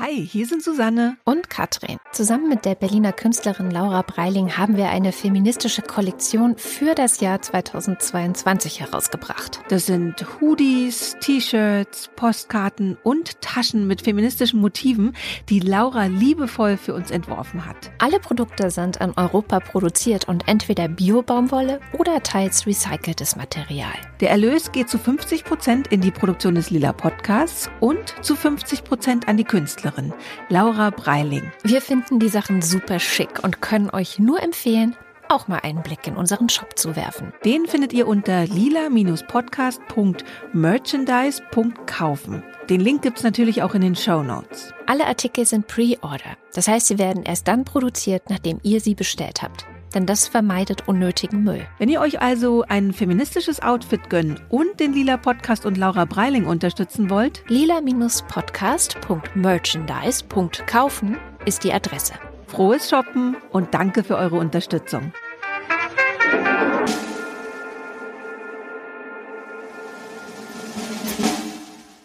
Hi, hier sind Susanne und Katrin. Zusammen mit der Berliner Künstlerin Laura Breiling haben wir eine feministische Kollektion für das Jahr 2022 herausgebracht. Das sind Hoodies, T-Shirts, Postkarten und Taschen mit feministischen Motiven, die Laura liebevoll für uns entworfen hat. Alle Produkte sind in Europa produziert und entweder Bio-Baumwolle oder teils recyceltes Material. Der Erlös geht zu 50 Prozent in die Produktion des Lila Podcasts und zu 50 Prozent an die Künstler. Künstlerin Laura Breiling. Wir finden die Sachen super schick und können euch nur empfehlen, auch mal einen Blick in unseren Shop zu werfen. Den findet ihr unter lila-podcast.merchandise.kaufen. Den Link gibt es natürlich auch in den Show Notes. Alle Artikel sind Pre-Order. Das heißt, sie werden erst dann produziert, nachdem ihr sie bestellt habt denn das vermeidet unnötigen Müll. Wenn ihr euch also ein feministisches Outfit gönnen und den Lila Podcast und Laura Breiling unterstützen wollt, lila-podcast.merchandise.kaufen ist die Adresse. Frohes Shoppen und danke für eure Unterstützung.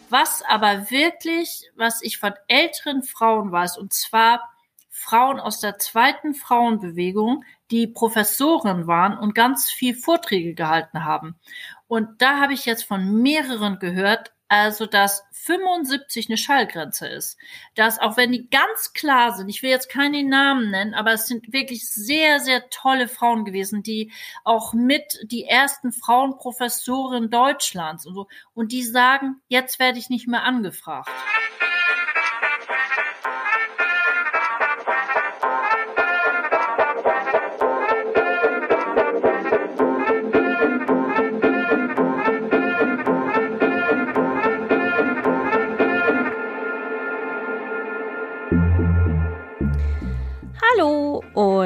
Was aber wirklich, was ich von älteren Frauen weiß, und zwar Frauen aus der zweiten Frauenbewegung, die Professoren waren und ganz viel Vorträge gehalten haben. Und da habe ich jetzt von mehreren gehört, also dass 75 eine Schallgrenze ist. Dass auch wenn die ganz klar sind, ich will jetzt keine Namen nennen, aber es sind wirklich sehr, sehr tolle Frauen gewesen, die auch mit die ersten Frauenprofessoren Deutschlands und so. Und die sagen, jetzt werde ich nicht mehr angefragt.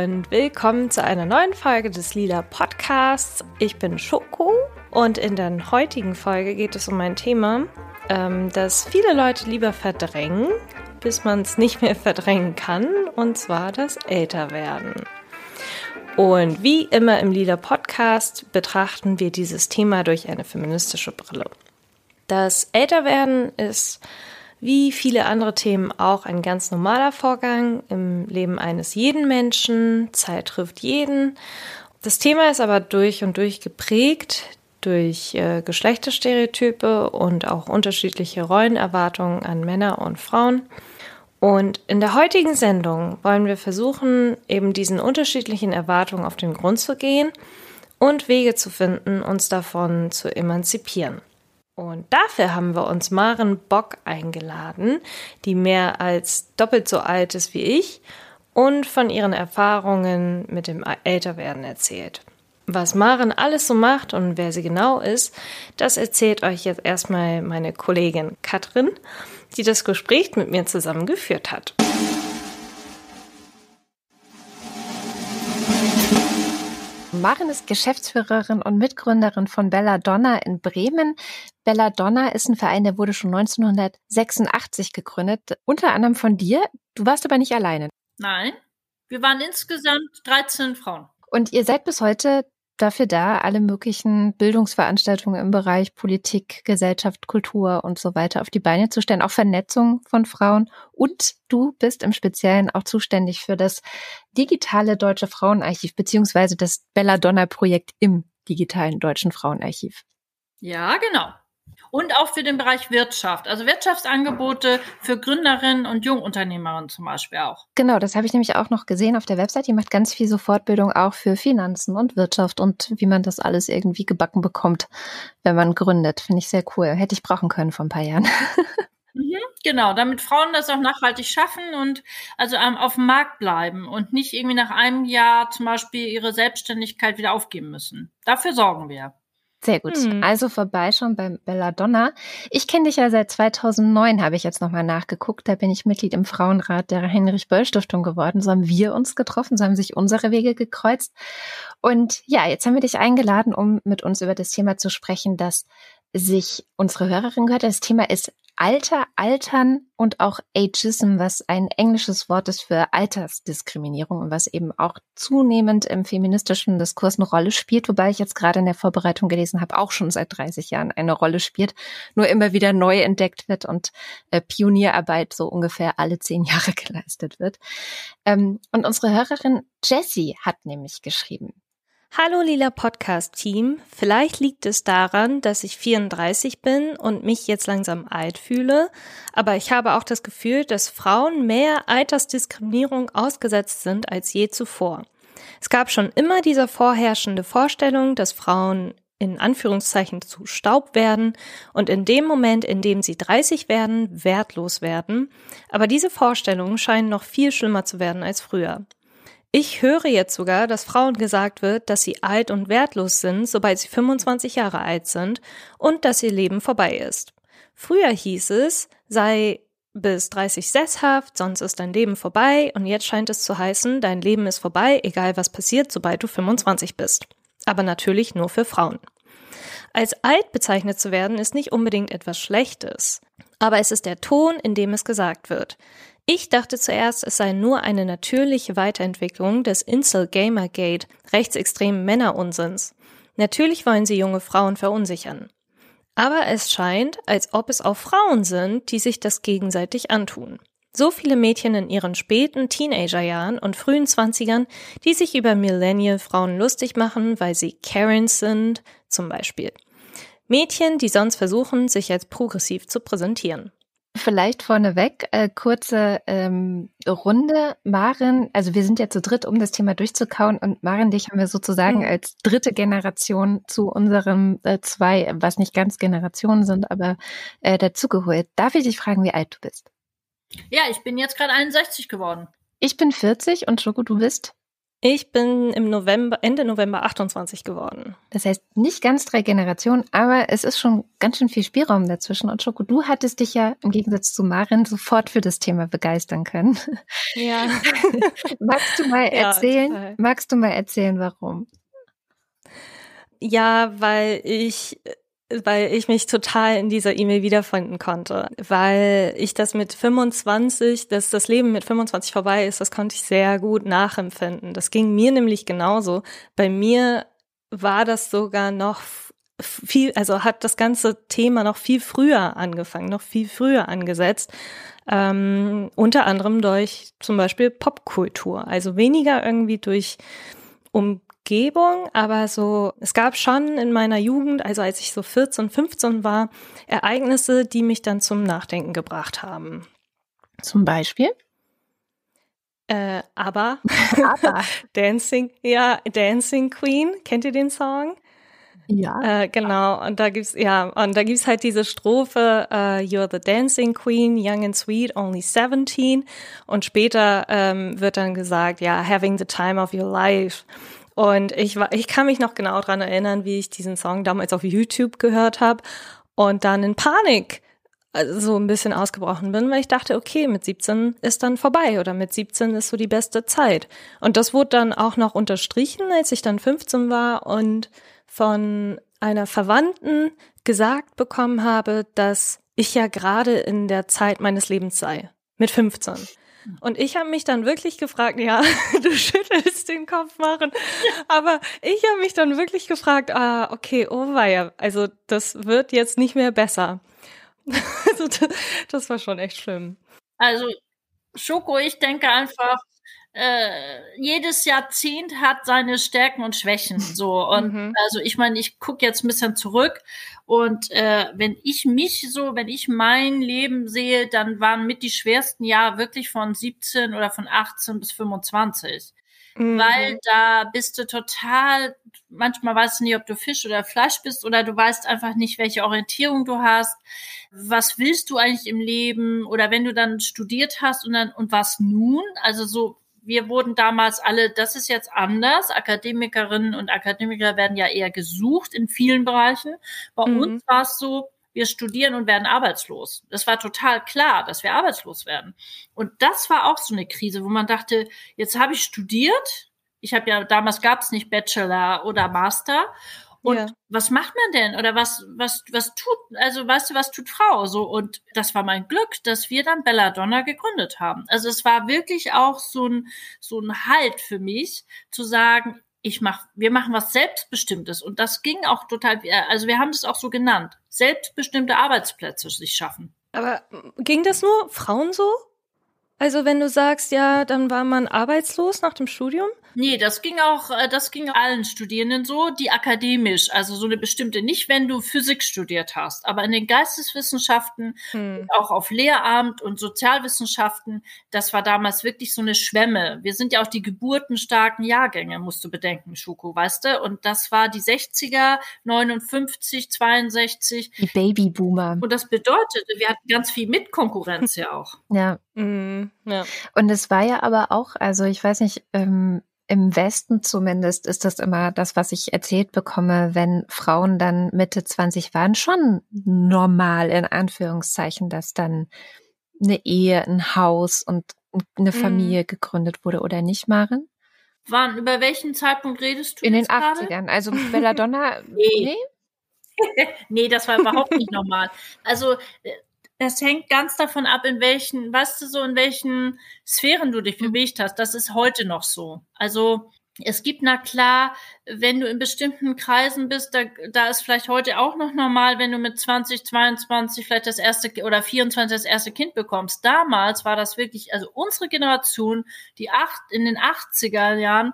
Und willkommen zu einer neuen Folge des Lila Podcasts. Ich bin Schoko und in der heutigen Folge geht es um ein Thema, ähm, das viele Leute lieber verdrängen, bis man es nicht mehr verdrängen kann, und zwar das Älterwerden. Und wie immer im Lila Podcast betrachten wir dieses Thema durch eine feministische Brille. Das Älterwerden ist wie viele andere Themen auch ein ganz normaler Vorgang im Leben eines jeden Menschen. Zeit trifft jeden. Das Thema ist aber durch und durch geprägt durch äh, Geschlechterstereotype und auch unterschiedliche Rollenerwartungen an Männer und Frauen. Und in der heutigen Sendung wollen wir versuchen, eben diesen unterschiedlichen Erwartungen auf den Grund zu gehen und Wege zu finden, uns davon zu emanzipieren. Und dafür haben wir uns Maren Bock eingeladen, die mehr als doppelt so alt ist wie ich und von ihren Erfahrungen mit dem Älterwerden erzählt. Was Maren alles so macht und wer sie genau ist, das erzählt euch jetzt erstmal meine Kollegin Katrin, die das Gespräch mit mir zusammen geführt hat. Maren ist Geschäftsführerin und Mitgründerin von Belladonna in Bremen. Belladonna ist ein Verein, der wurde schon 1986 gegründet, unter anderem von dir. Du warst aber nicht alleine. Nein, wir waren insgesamt 13 Frauen. Und ihr seid bis heute dafür da, alle möglichen Bildungsveranstaltungen im Bereich Politik, Gesellschaft, Kultur und so weiter auf die Beine zu stellen, auch Vernetzung von Frauen. Und du bist im Speziellen auch zuständig für das digitale Deutsche Frauenarchiv beziehungsweise das Belladonna-Projekt im digitalen Deutschen Frauenarchiv. Ja, genau und auch für den Bereich Wirtschaft, also Wirtschaftsangebote für Gründerinnen und Jungunternehmerinnen zum Beispiel auch. Genau, das habe ich nämlich auch noch gesehen auf der Website. Die macht ganz viel so Fortbildung auch für Finanzen und Wirtschaft und wie man das alles irgendwie gebacken bekommt, wenn man gründet. Finde ich sehr cool. Hätte ich brauchen können vor ein paar Jahren. Mhm, genau, damit Frauen das auch nachhaltig schaffen und also auf dem Markt bleiben und nicht irgendwie nach einem Jahr zum Beispiel ihre Selbstständigkeit wieder aufgeben müssen. Dafür sorgen wir. Sehr gut. Mhm. Also vorbeischauen beim Belladonna. Ich kenne dich ja seit 2009, habe ich jetzt nochmal nachgeguckt. Da bin ich Mitglied im Frauenrat der Heinrich-Böll-Stiftung geworden. So haben wir uns getroffen, so haben sich unsere Wege gekreuzt. Und ja, jetzt haben wir dich eingeladen, um mit uns über das Thema zu sprechen, das sich unsere Hörerin gehört. Das Thema ist Alter, Altern und auch Ageism, was ein englisches Wort ist für Altersdiskriminierung und was eben auch zunehmend im feministischen Diskurs eine Rolle spielt, wobei ich jetzt gerade in der Vorbereitung gelesen habe, auch schon seit 30 Jahren eine Rolle spielt, nur immer wieder neu entdeckt wird und äh, Pionierarbeit so ungefähr alle zehn Jahre geleistet wird. Ähm, und unsere Hörerin Jessie hat nämlich geschrieben, Hallo lila Podcast-Team. Vielleicht liegt es daran, dass ich 34 bin und mich jetzt langsam alt fühle, aber ich habe auch das Gefühl, dass Frauen mehr Altersdiskriminierung ausgesetzt sind als je zuvor. Es gab schon immer diese vorherrschende Vorstellung, dass Frauen in Anführungszeichen zu Staub werden und in dem Moment, in dem sie 30 werden, wertlos werden. Aber diese Vorstellungen scheinen noch viel schlimmer zu werden als früher. Ich höre jetzt sogar, dass Frauen gesagt wird, dass sie alt und wertlos sind, sobald sie 25 Jahre alt sind und dass ihr Leben vorbei ist. Früher hieß es, sei bis 30 sesshaft, sonst ist dein Leben vorbei und jetzt scheint es zu heißen, dein Leben ist vorbei, egal was passiert, sobald du 25 bist. Aber natürlich nur für Frauen. Als alt bezeichnet zu werden ist nicht unbedingt etwas Schlechtes, aber es ist der Ton, in dem es gesagt wird. Ich dachte zuerst, es sei nur eine natürliche Weiterentwicklung des Insel Gamergate, rechtsextremen Männerunsinns. Natürlich wollen sie junge Frauen verunsichern. Aber es scheint, als ob es auch Frauen sind, die sich das gegenseitig antun. So viele Mädchen in ihren späten Teenagerjahren und frühen Zwanzigern, die sich über Millennial-Frauen lustig machen, weil sie Karens sind, zum Beispiel. Mädchen, die sonst versuchen, sich als progressiv zu präsentieren. Vielleicht vorneweg, äh, kurze ähm, Runde. Maren, also wir sind ja zu dritt, um das Thema durchzukauen und Maren, dich haben wir sozusagen mhm. als dritte Generation zu unserem äh, zwei, was nicht ganz Generationen sind, aber äh, dazugeholt. Darf ich dich fragen, wie alt du bist? Ja, ich bin jetzt gerade 61 geworden. Ich bin 40 und Schoko, du bist? Ich bin im November, Ende November 28 geworden. Das heißt nicht ganz drei Generationen, aber es ist schon ganz schön viel Spielraum dazwischen. Und Schoko, du hattest dich ja im Gegensatz zu Marin sofort für das Thema begeistern können. Ja. magst du mal erzählen? Ja, magst du mal erzählen, warum? Ja, weil ich weil ich mich total in dieser E-Mail wiederfinden konnte, weil ich das mit 25, dass das Leben mit 25 vorbei ist, das konnte ich sehr gut nachempfinden. Das ging mir nämlich genauso. Bei mir war das sogar noch viel, also hat das ganze Thema noch viel früher angefangen, noch viel früher angesetzt. Ähm, unter anderem durch zum Beispiel Popkultur. Also weniger irgendwie durch um Umgebung, aber so, es gab schon in meiner Jugend, also als ich so 14, 15 war, Ereignisse, die mich dann zum Nachdenken gebracht haben. Zum Beispiel? Äh, aber, aber. Dancing, ja, Dancing Queen, kennt ihr den Song? Ja. Äh, genau, und da gibt's, ja, und da gibt's halt diese Strophe, uh, You're the dancing queen, young and sweet, only 17. Und später ähm, wird dann gesagt, ja, having the time of your life. Und ich war, ich kann mich noch genau dran erinnern, wie ich diesen Song damals auf YouTube gehört habe und dann in Panik äh, so ein bisschen ausgebrochen bin, weil ich dachte, okay, mit 17 ist dann vorbei oder mit 17 ist so die beste Zeit. Und das wurde dann auch noch unterstrichen, als ich dann 15 war und von einer Verwandten gesagt bekommen habe, dass ich ja gerade in der Zeit meines Lebens sei. Mit 15. Und ich habe mich dann wirklich gefragt, ja, du schüttelst den Kopf machen, aber ich habe mich dann wirklich gefragt, ah, okay, oh weia, also das wird jetzt nicht mehr besser. Also das, das war schon echt schlimm. Also Schoko, ich denke einfach, äh, jedes Jahrzehnt hat seine Stärken und Schwächen. So und mhm. also ich meine, ich gucke jetzt ein bisschen zurück und äh, wenn ich mich so, wenn ich mein Leben sehe, dann waren mit die schwersten Jahre wirklich von 17 oder von 18 bis 25. Mhm. Weil da bist du total, manchmal weißt du nicht, ob du Fisch oder Fleisch bist oder du weißt einfach nicht, welche Orientierung du hast. Was willst du eigentlich im Leben? Oder wenn du dann studiert hast und dann, und was nun? Also so, wir wurden damals alle, das ist jetzt anders. Akademikerinnen und Akademiker werden ja eher gesucht in vielen Bereichen. Bei mhm. uns war es so, wir studieren und werden arbeitslos. Das war total klar, dass wir arbeitslos werden. Und das war auch so eine Krise, wo man dachte, jetzt habe ich studiert. Ich habe ja damals gab es nicht Bachelor oder Master Und Ja. was macht man denn? Oder was, was, was tut, also weißt du, was tut Frau? So, und das war mein Glück, dass wir dann Belladonna gegründet haben. Also es war wirklich auch so ein, so ein Halt für mich, zu sagen, ich mach, wir machen was Selbstbestimmtes. Und das ging auch total, also wir haben das auch so genannt. Selbstbestimmte Arbeitsplätze sich schaffen. Aber ging das nur Frauen so? Also wenn du sagst, ja, dann war man arbeitslos nach dem Studium? Nee, das ging auch, äh, das ging allen Studierenden so, die akademisch, also so eine bestimmte, nicht wenn du Physik studiert hast, aber in den Geisteswissenschaften, Hm. auch auf Lehramt und Sozialwissenschaften, das war damals wirklich so eine Schwemme. Wir sind ja auch die geburtenstarken Jahrgänge, musst du bedenken, Schuko, weißt du? Und das war die 60er, 59, 62. Die Babyboomer. Und das bedeutete, wir hatten ganz viel Mitkonkurrenz ja auch. Ja. Hm, ja. Und es war ja aber auch, also ich weiß nicht, ähm, im Westen zumindest ist das immer das, was ich erzählt bekomme, wenn Frauen dann Mitte 20 waren, schon normal in Anführungszeichen, dass dann eine Ehe, ein Haus und eine Mhm. Familie gegründet wurde oder nicht, Maren? Wann, über welchen Zeitpunkt redest du In den jetzt gerade? 80ern. Also Belladonna, Nee. nee, das war überhaupt nicht normal. Also äh, das hängt ganz davon ab, in welchen, weißt du so, in welchen Sphären du dich bewegt hast. Das ist heute noch so. Also es gibt, na klar, wenn du in bestimmten Kreisen bist, da, da ist vielleicht heute auch noch normal, wenn du mit 20, 22 vielleicht das erste oder 24 das erste Kind bekommst. Damals war das wirklich, also unsere Generation, die acht, in den 80er Jahren,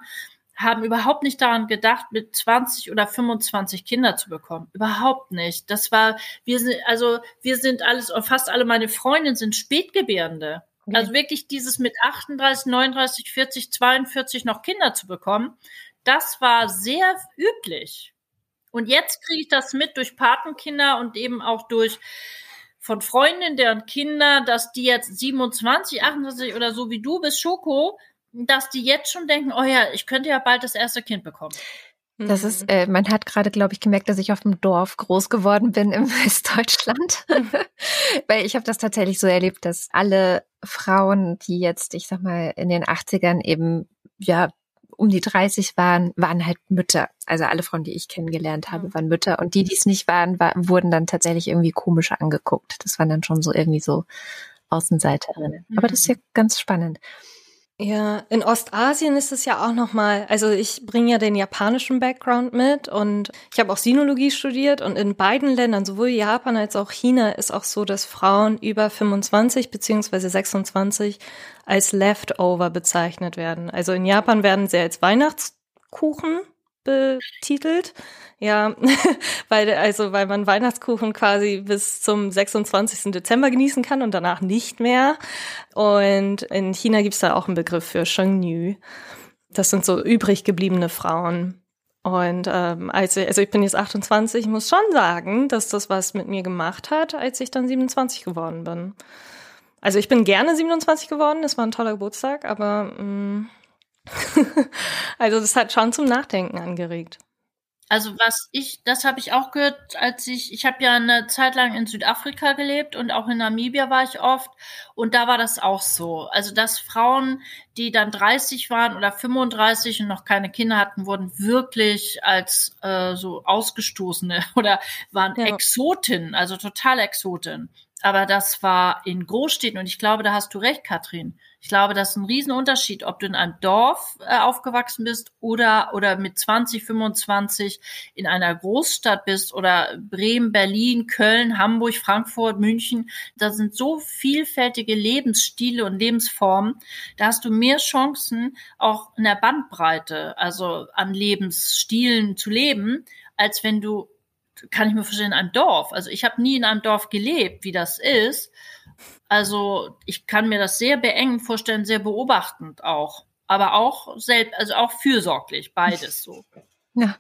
haben überhaupt nicht daran gedacht, mit 20 oder 25 Kinder zu bekommen. Überhaupt nicht. Das war, wir sind, also wir sind alles, fast alle meine Freundinnen sind Spätgebärende. Okay. Also wirklich dieses mit 38, 39, 40, 42 noch Kinder zu bekommen, das war sehr üblich. Und jetzt kriege ich das mit durch Patenkinder und eben auch durch von Freundinnen, deren Kinder, dass die jetzt 27, 28 oder so wie du bist, Schoko, dass die jetzt schon denken, oh ja, ich könnte ja bald das erste Kind bekommen. Das ist, äh, man hat gerade, glaube ich, gemerkt, dass ich auf dem Dorf groß geworden bin im Westdeutschland. Weil ich habe das tatsächlich so erlebt, dass alle Frauen, die jetzt, ich sag mal, in den 80ern eben, ja, um die 30 waren, waren halt Mütter. Also alle Frauen, die ich kennengelernt habe, waren Mütter. Und die, die es nicht waren, war, wurden dann tatsächlich irgendwie komisch angeguckt. Das waren dann schon so irgendwie so Außenseiterinnen. Aber das ist ja ganz spannend. Ja, in Ostasien ist es ja auch noch mal, also ich bringe ja den japanischen Background mit und ich habe auch Sinologie studiert und in beiden Ländern, sowohl Japan als auch China, ist auch so, dass Frauen über 25 beziehungsweise 26 als Leftover bezeichnet werden. Also in Japan werden sie als Weihnachtskuchen betitelt. Ja, weil, also, weil man Weihnachtskuchen quasi bis zum 26. Dezember genießen kann und danach nicht mehr. Und in China gibt's da auch einen Begriff für Shengnu. Das sind so übrig gebliebene Frauen. Und ähm, als, also ich bin jetzt 28, ich muss schon sagen, dass das was mit mir gemacht hat, als ich dann 27 geworden bin. Also ich bin gerne 27 geworden, das war ein toller Geburtstag, aber mh, also das hat schon zum Nachdenken angeregt. Also was ich, das habe ich auch gehört, als ich, ich habe ja eine Zeit lang in Südafrika gelebt und auch in Namibia war ich oft und da war das auch so. Also dass Frauen, die dann 30 waren oder 35 und noch keine Kinder hatten, wurden wirklich als äh, so ausgestoßene oder waren Ja. Exoten, also total Exoten. Aber das war in Großstädten und ich glaube, da hast du recht, Katrin. Ich glaube, das ist ein Riesenunterschied, ob du in einem Dorf äh, aufgewachsen bist oder, oder mit 20, 25 in einer Großstadt bist oder Bremen, Berlin, Köln, Hamburg, Frankfurt, München. Da sind so vielfältige Lebensstile und Lebensformen. Da hast du mehr Chancen, auch in der Bandbreite, also an Lebensstilen zu leben, als wenn du kann ich mir vorstellen, in einem Dorf. Also ich habe nie in einem Dorf gelebt, wie das ist. Also ich kann mir das sehr beengend vorstellen, sehr beobachtend auch. Aber auch selbst, also auch fürsorglich, beides so. Ja.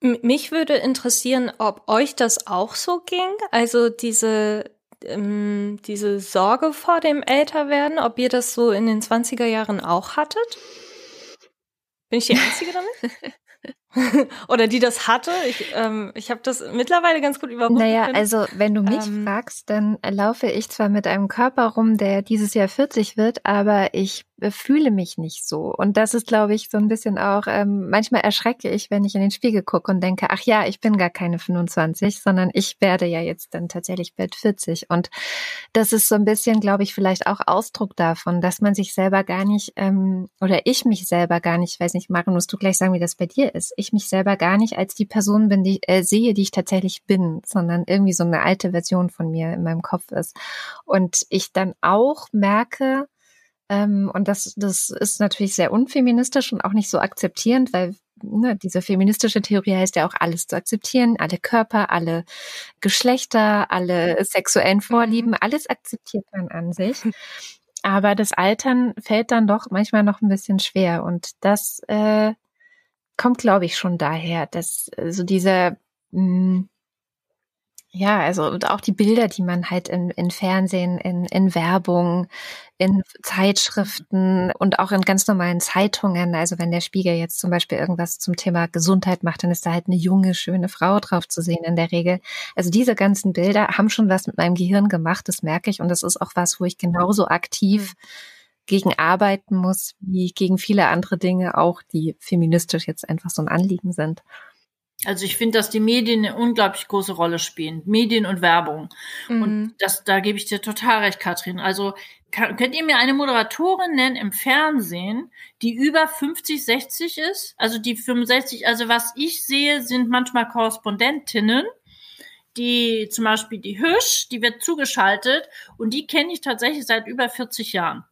Mich würde interessieren, ob euch das auch so ging. Also diese, ähm, diese Sorge vor dem Älterwerden, ob ihr das so in den 20er Jahren auch hattet? Bin ich die Einzige damit? Oder die das hatte? Ich, ähm, ich habe das mittlerweile ganz gut überwunden Naja, können. also wenn du mich Ähm, fragst, dann laufe ich zwar mit einem Körper rum, der dieses Jahr 40 wird, aber ich äh, fühle mich nicht so. Und das ist, glaube ich, so ein bisschen auch, ähm, manchmal erschrecke ich, wenn ich in den Spiegel gucke und denke, ach ja, ich bin gar keine 25, sondern ich werde ja jetzt dann tatsächlich bald 40. Und das ist so ein bisschen, glaube ich, vielleicht auch Ausdruck davon, dass man sich selber gar nicht, ähm, oder ich mich selber gar nicht, weiß nicht, Maren, musst du gleich sagen, wie das bei dir ist, ich mich selber gar nicht als die Person bin, die äh, sehe, die ich tatsächlich bin, sondern irgendwie so eine alte Version von mir in meinem Kopf ist. Und ich dann auch merke, ähm, und das, das ist natürlich sehr unfeministisch und auch nicht so akzeptierend, weil ne, diese feministische Theorie heißt ja auch alles zu akzeptieren, alle Körper, alle Geschlechter, alle sexuellen Vorlieben, mhm. alles akzeptiert man an sich. Aber das Altern fällt dann doch manchmal noch ein bisschen schwer und das äh, kommt, glaube ich, schon daher, dass so also dieser mh, hm, ja, also und auch die Bilder, die man halt in, in Fernsehen, in, in Werbung, in Zeitschriften und auch in ganz normalen Zeitungen. Also wenn der Spiegel jetzt zum Beispiel irgendwas zum Thema Gesundheit macht, dann ist da halt eine junge, schöne Frau drauf zu sehen in der Regel. Also diese ganzen Bilder haben schon was mit meinem Gehirn gemacht, das merke ich. Und das ist auch was, wo ich genauso aktiv mhm. Gegen arbeiten muss, wie gegen viele andere Dinge auch, die feministisch jetzt einfach so ein Anliegen sind. Also ich finde, dass die Medien eine unglaublich große Rolle spielen. Medien und Werbung. Mhm. Und das, da gebe ich dir total recht, Katrin. Also kann, könnt ihr mir eine Moderatorin nennen im Fernsehen, die über 50, 60 ist? Also die 65, also was ich sehe, sind manchmal Korrespondentinnen, die zum Beispiel die Hüsch, die wird zugeschaltet und die kenne ich tatsächlich seit über 40 Jahren.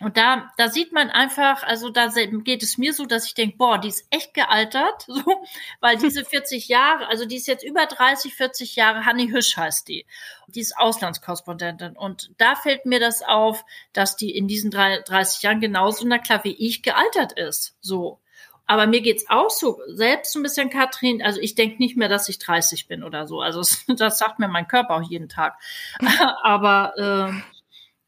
Und da, da sieht man einfach, also da geht es mir so, dass ich denke, boah, die ist echt gealtert, so, weil diese 40 Jahre, also die ist jetzt über 30, 40 Jahre, Hanni Hüsch heißt die. Die ist Auslandskorrespondentin. Und da fällt mir das auf, dass die in diesen 30 Jahren genauso, na klar, wie ich gealtert ist, so. Aber mir geht's auch so, selbst so ein bisschen, Katrin, also ich denke nicht mehr, dass ich 30 bin oder so. Also das sagt mir mein Körper auch jeden Tag. Aber äh,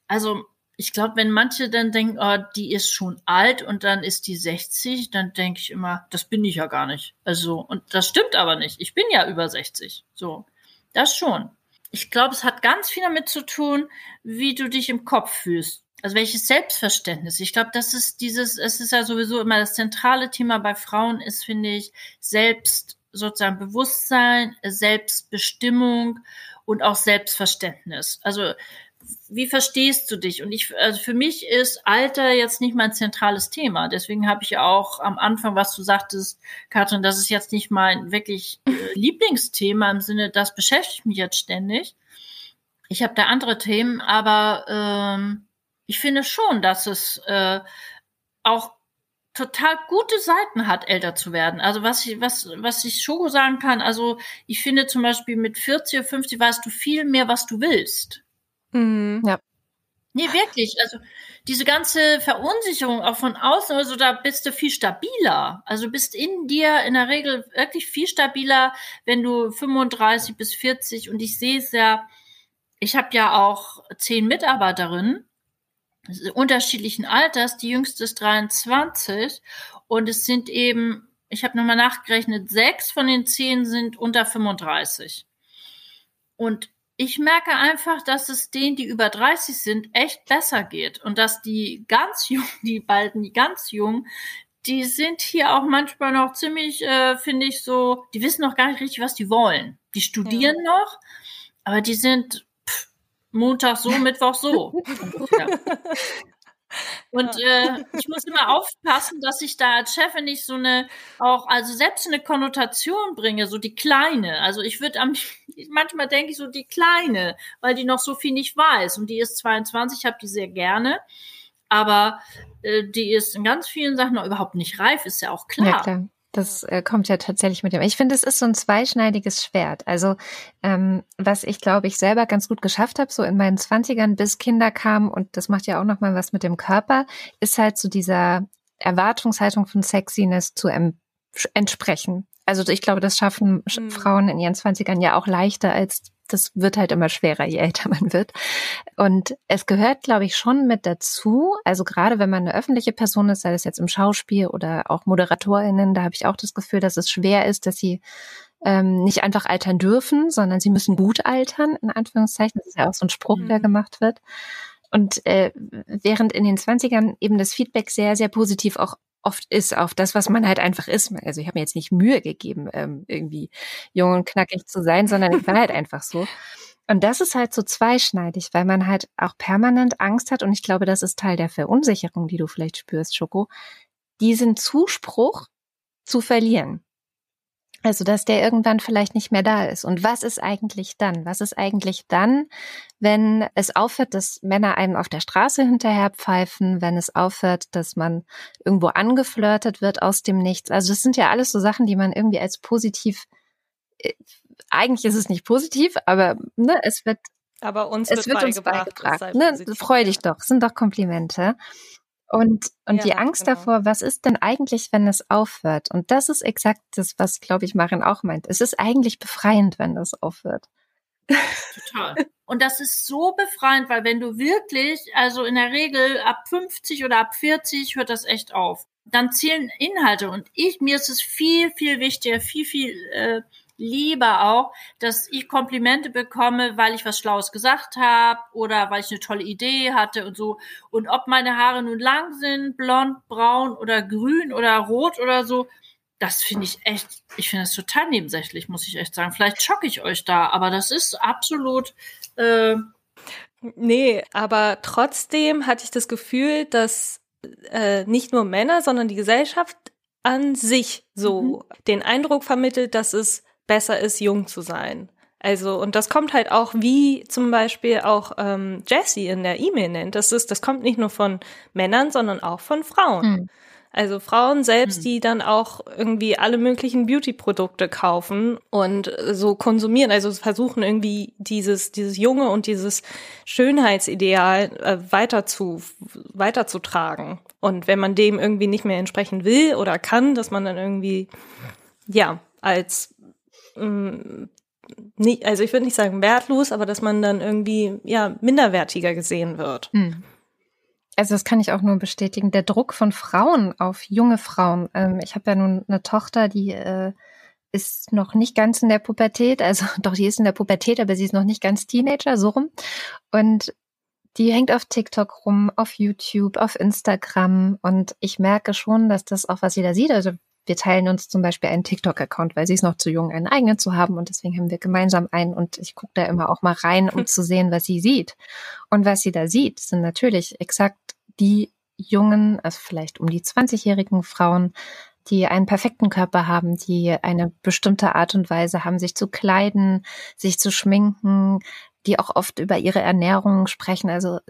also ich glaube, wenn manche dann denken, oh, die ist schon alt und dann ist die 60, dann denke ich immer, das bin ich ja gar nicht. Also, und das stimmt aber nicht. Ich bin ja über 60. So, das schon. Ich glaube, es hat ganz viel damit zu tun, wie du dich im Kopf fühlst. Also welches Selbstverständnis. Ich glaube, das ist dieses, es ist ja sowieso immer das zentrale Thema bei Frauen ist, finde ich, selbst sozusagen Bewusstsein, Selbstbestimmung und auch Selbstverständnis. Also wie verstehst du dich? Und ich, also für mich ist Alter jetzt nicht mein zentrales Thema. Deswegen habe ich auch am Anfang, was du sagtest, Katrin, das ist jetzt nicht mein wirklich äh, Lieblingsthema im Sinne, das beschäftigt mich jetzt ständig. Ich habe da andere Themen, aber ähm, ich finde schon, dass es äh, auch total gute Seiten hat, älter zu werden. Also was ich, was, was ich schon sagen kann, also ich finde zum Beispiel mit 40 oder 50 weißt du viel mehr, was du willst. Mhm. Ja. Nee, wirklich. Also diese ganze Verunsicherung auch von außen, also da bist du viel stabiler. Also bist in dir in der Regel wirklich viel stabiler, wenn du 35 bis 40 und ich sehe es ja, ich habe ja auch zehn Mitarbeiterinnen unterschiedlichen Alters, die jüngste ist 23 und es sind eben, ich habe nochmal nachgerechnet, sechs von den zehn sind unter 35. Und ich merke einfach, dass es denen, die über 30 sind, echt besser geht. Und dass die ganz jung, die beiden, die ganz jung, die sind hier auch manchmal noch ziemlich, äh, finde ich, so, die wissen noch gar nicht richtig, was die wollen. Die studieren ja. noch, aber die sind pff, Montag so, Mittwoch so. Und äh, ich muss immer aufpassen, dass ich da als Chefin nicht so eine, auch, also selbst eine Konnotation bringe, so die kleine. Also ich würde am, manchmal denke ich so die kleine, weil die noch so viel nicht weiß. Und die ist 22, ich habe die sehr gerne. Aber äh, die ist in ganz vielen Sachen noch überhaupt nicht reif, ist ja auch klar. Ja, klar. Das äh, kommt ja tatsächlich mit dem. Ich finde, es ist so ein zweischneidiges Schwert. Also, ähm, was ich glaube, ich selber ganz gut geschafft habe, so in meinen Zwanzigern, bis Kinder kamen, und das macht ja auch nochmal was mit dem Körper, ist halt so dieser Erwartungshaltung von Sexiness zu entsprechen. Also ich glaube, das schaffen mhm. Frauen in ihren Zwanzigern ja auch leichter als das wird halt immer schwerer, je älter man wird. Und es gehört, glaube ich, schon mit dazu. Also gerade wenn man eine öffentliche Person ist, sei das jetzt im Schauspiel oder auch ModeratorInnen, da habe ich auch das Gefühl, dass es schwer ist, dass sie ähm, nicht einfach altern dürfen, sondern sie müssen gut altern, in Anführungszeichen. Das ist ja auch so ein Spruch, mhm. der gemacht wird. Und äh, während in den 20ern eben das Feedback sehr, sehr positiv auch oft ist auf das, was man halt einfach ist. Also ich habe mir jetzt nicht Mühe gegeben, ähm, irgendwie jung und knackig zu sein, sondern ich war halt einfach so. Und das ist halt so zweischneidig, weil man halt auch permanent Angst hat. Und ich glaube, das ist Teil der Verunsicherung, die du vielleicht spürst, Schoko, diesen Zuspruch zu verlieren. Also, dass der irgendwann vielleicht nicht mehr da ist. Und was ist eigentlich dann? Was ist eigentlich dann, wenn es aufhört, dass Männer einem auf der Straße hinterher pfeifen, wenn es aufhört, dass man irgendwo angeflirtet wird aus dem Nichts? Also, das sind ja alles so Sachen, die man irgendwie als positiv, äh, eigentlich ist es nicht positiv, aber ne, es wird aber uns es wird, wird uns beigebracht. beigebracht. Ne? Freu dich doch, sind doch Komplimente. Und, und Ja, die Angst genau. davor, was ist denn eigentlich, wenn es aufhört? Und das ist exakt das, was, glaube ich, Marin auch meint. Es ist eigentlich befreiend, wenn das aufhört. Total. Und das ist so befreiend, weil wenn du wirklich, also in der Regel ab 50 oder ab 40 hört das echt auf. Dann zählen Inhalte und ich, mir ist es viel, viel wichtiger, viel, viel äh, lieber auch, dass ich Komplimente bekomme, weil ich was Schlaues gesagt habe oder weil ich eine tolle Idee hatte und so. Und ob meine Haare nun lang sind, blond, braun oder grün oder rot oder so, das finde ich echt, ich finde das total nebensächlich, muss ich echt sagen. Vielleicht schocke ich euch da, aber das ist absolut, äh, Nee, aber trotzdem hatte ich das Gefühl, dass äh, nicht nur Männer, sondern die Gesellschaft an sich so Mhm. den Eindruck vermittelt, dass es besser ist, jung zu sein. Also, und das kommt halt auch, wie zum Beispiel auch ähm, Jessie in der E-Mail nennt. Das ist, das kommt nicht nur von Männern, sondern auch von Frauen. Hm. Also Frauen selbst, Hm. die dann auch irgendwie alle möglichen Beauty-Produkte kaufen und so konsumieren, also versuchen irgendwie dieses, dieses Junge und dieses Schönheitsideal äh, weiter zu, weiterzutragen. Und wenn man dem irgendwie nicht mehr entsprechen will oder kann, dass man dann irgendwie, ja, als, mm, nie, also ich würde nicht sagen wertlos, aber dass man dann irgendwie, ja, minderwertiger gesehen wird. Hm. Also das kann ich auch nur bestätigen. Der Druck von Frauen auf junge Frauen. Ähm, ich habe ja nun eine Tochter, die äh, ist noch nicht ganz in der Pubertät. Also doch, die ist in der Pubertät, aber sie ist noch nicht ganz Teenager, so rum. Und die hängt auf TikTok rum, auf YouTube, auf Instagram. Und ich merke schon, dass das auch, was sie da sieht, also wir teilen uns zum Beispiel einen TikTok-Account, weil sie ist noch zu jung, einen eigenen zu haben. Und deswegen haben wir gemeinsam einen. Und ich gucke da immer auch mal rein, um zu sehen, was sie sieht. Und was sie da sieht, sind natürlich exakt die jungen, also vielleicht um die 20-jährigen Frauen, die einen perfekten Körper haben, die eine bestimmte Art und Weise haben, sich zu kleiden, sich zu schminken, die auch oft über ihre Ernährung sprechen. Also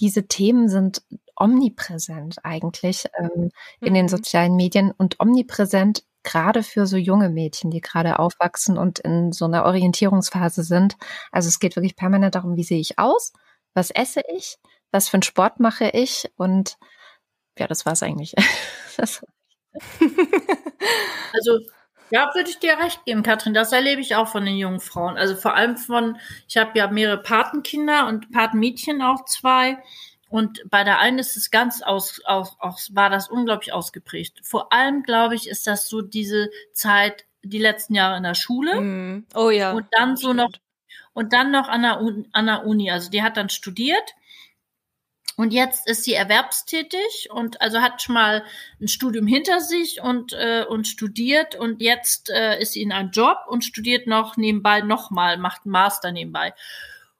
diese Themen sind omnipräsent eigentlich ähm, in den Mhm. sozialen Medien und omnipräsent gerade für so junge Mädchen, die gerade aufwachsen und in so einer Orientierungsphase sind. Also es geht wirklich permanent darum, wie sehe ich aus, was esse ich, was für einen Sport mache ich und ja, das war's eigentlich. Das, Also, ja, würde ich dir recht geben, Katrin. Das erlebe ich auch von den jungen Frauen. Also vor allem von, ich habe ja mehrere Patenkinder und Patenmädchen auch zwei. Und bei der einen ist es ganz aus, aus, aus, war das unglaublich ausgeprägt. Vor allem, glaube ich, ist das so diese Zeit, die letzten Jahre in der Schule. Mhm. Oh ja. Und dann so noch, und dann noch an der, Un- an der Uni. Also die hat dann studiert. Und jetzt ist sie erwerbstätig und also hat schon mal ein Studium hinter sich und, äh, und studiert und jetzt äh, ist sie in einem Job und studiert noch nebenbei nochmal, macht einen Master nebenbei.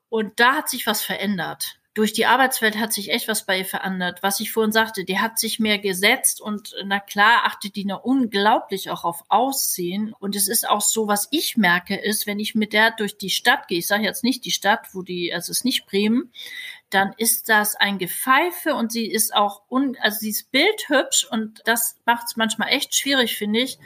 Und da hat sich was verändert. Durch die Arbeitswelt hat sich echt was bei ihr verändert. Was ich vorhin sagte, die hat sich mehr gesetzt und na klar achtet die noch unglaublich auch auf Aussehen. Und es ist auch so, was ich merke, ist, wenn ich mit der durch die Stadt gehe, ich sage jetzt nicht die Stadt, wo die, also es ist nicht Bremen, dann ist das ein Gepfeife und sie ist auch, un, also sie ist bildhübsch und das macht es manchmal echt schwierig, finde ich.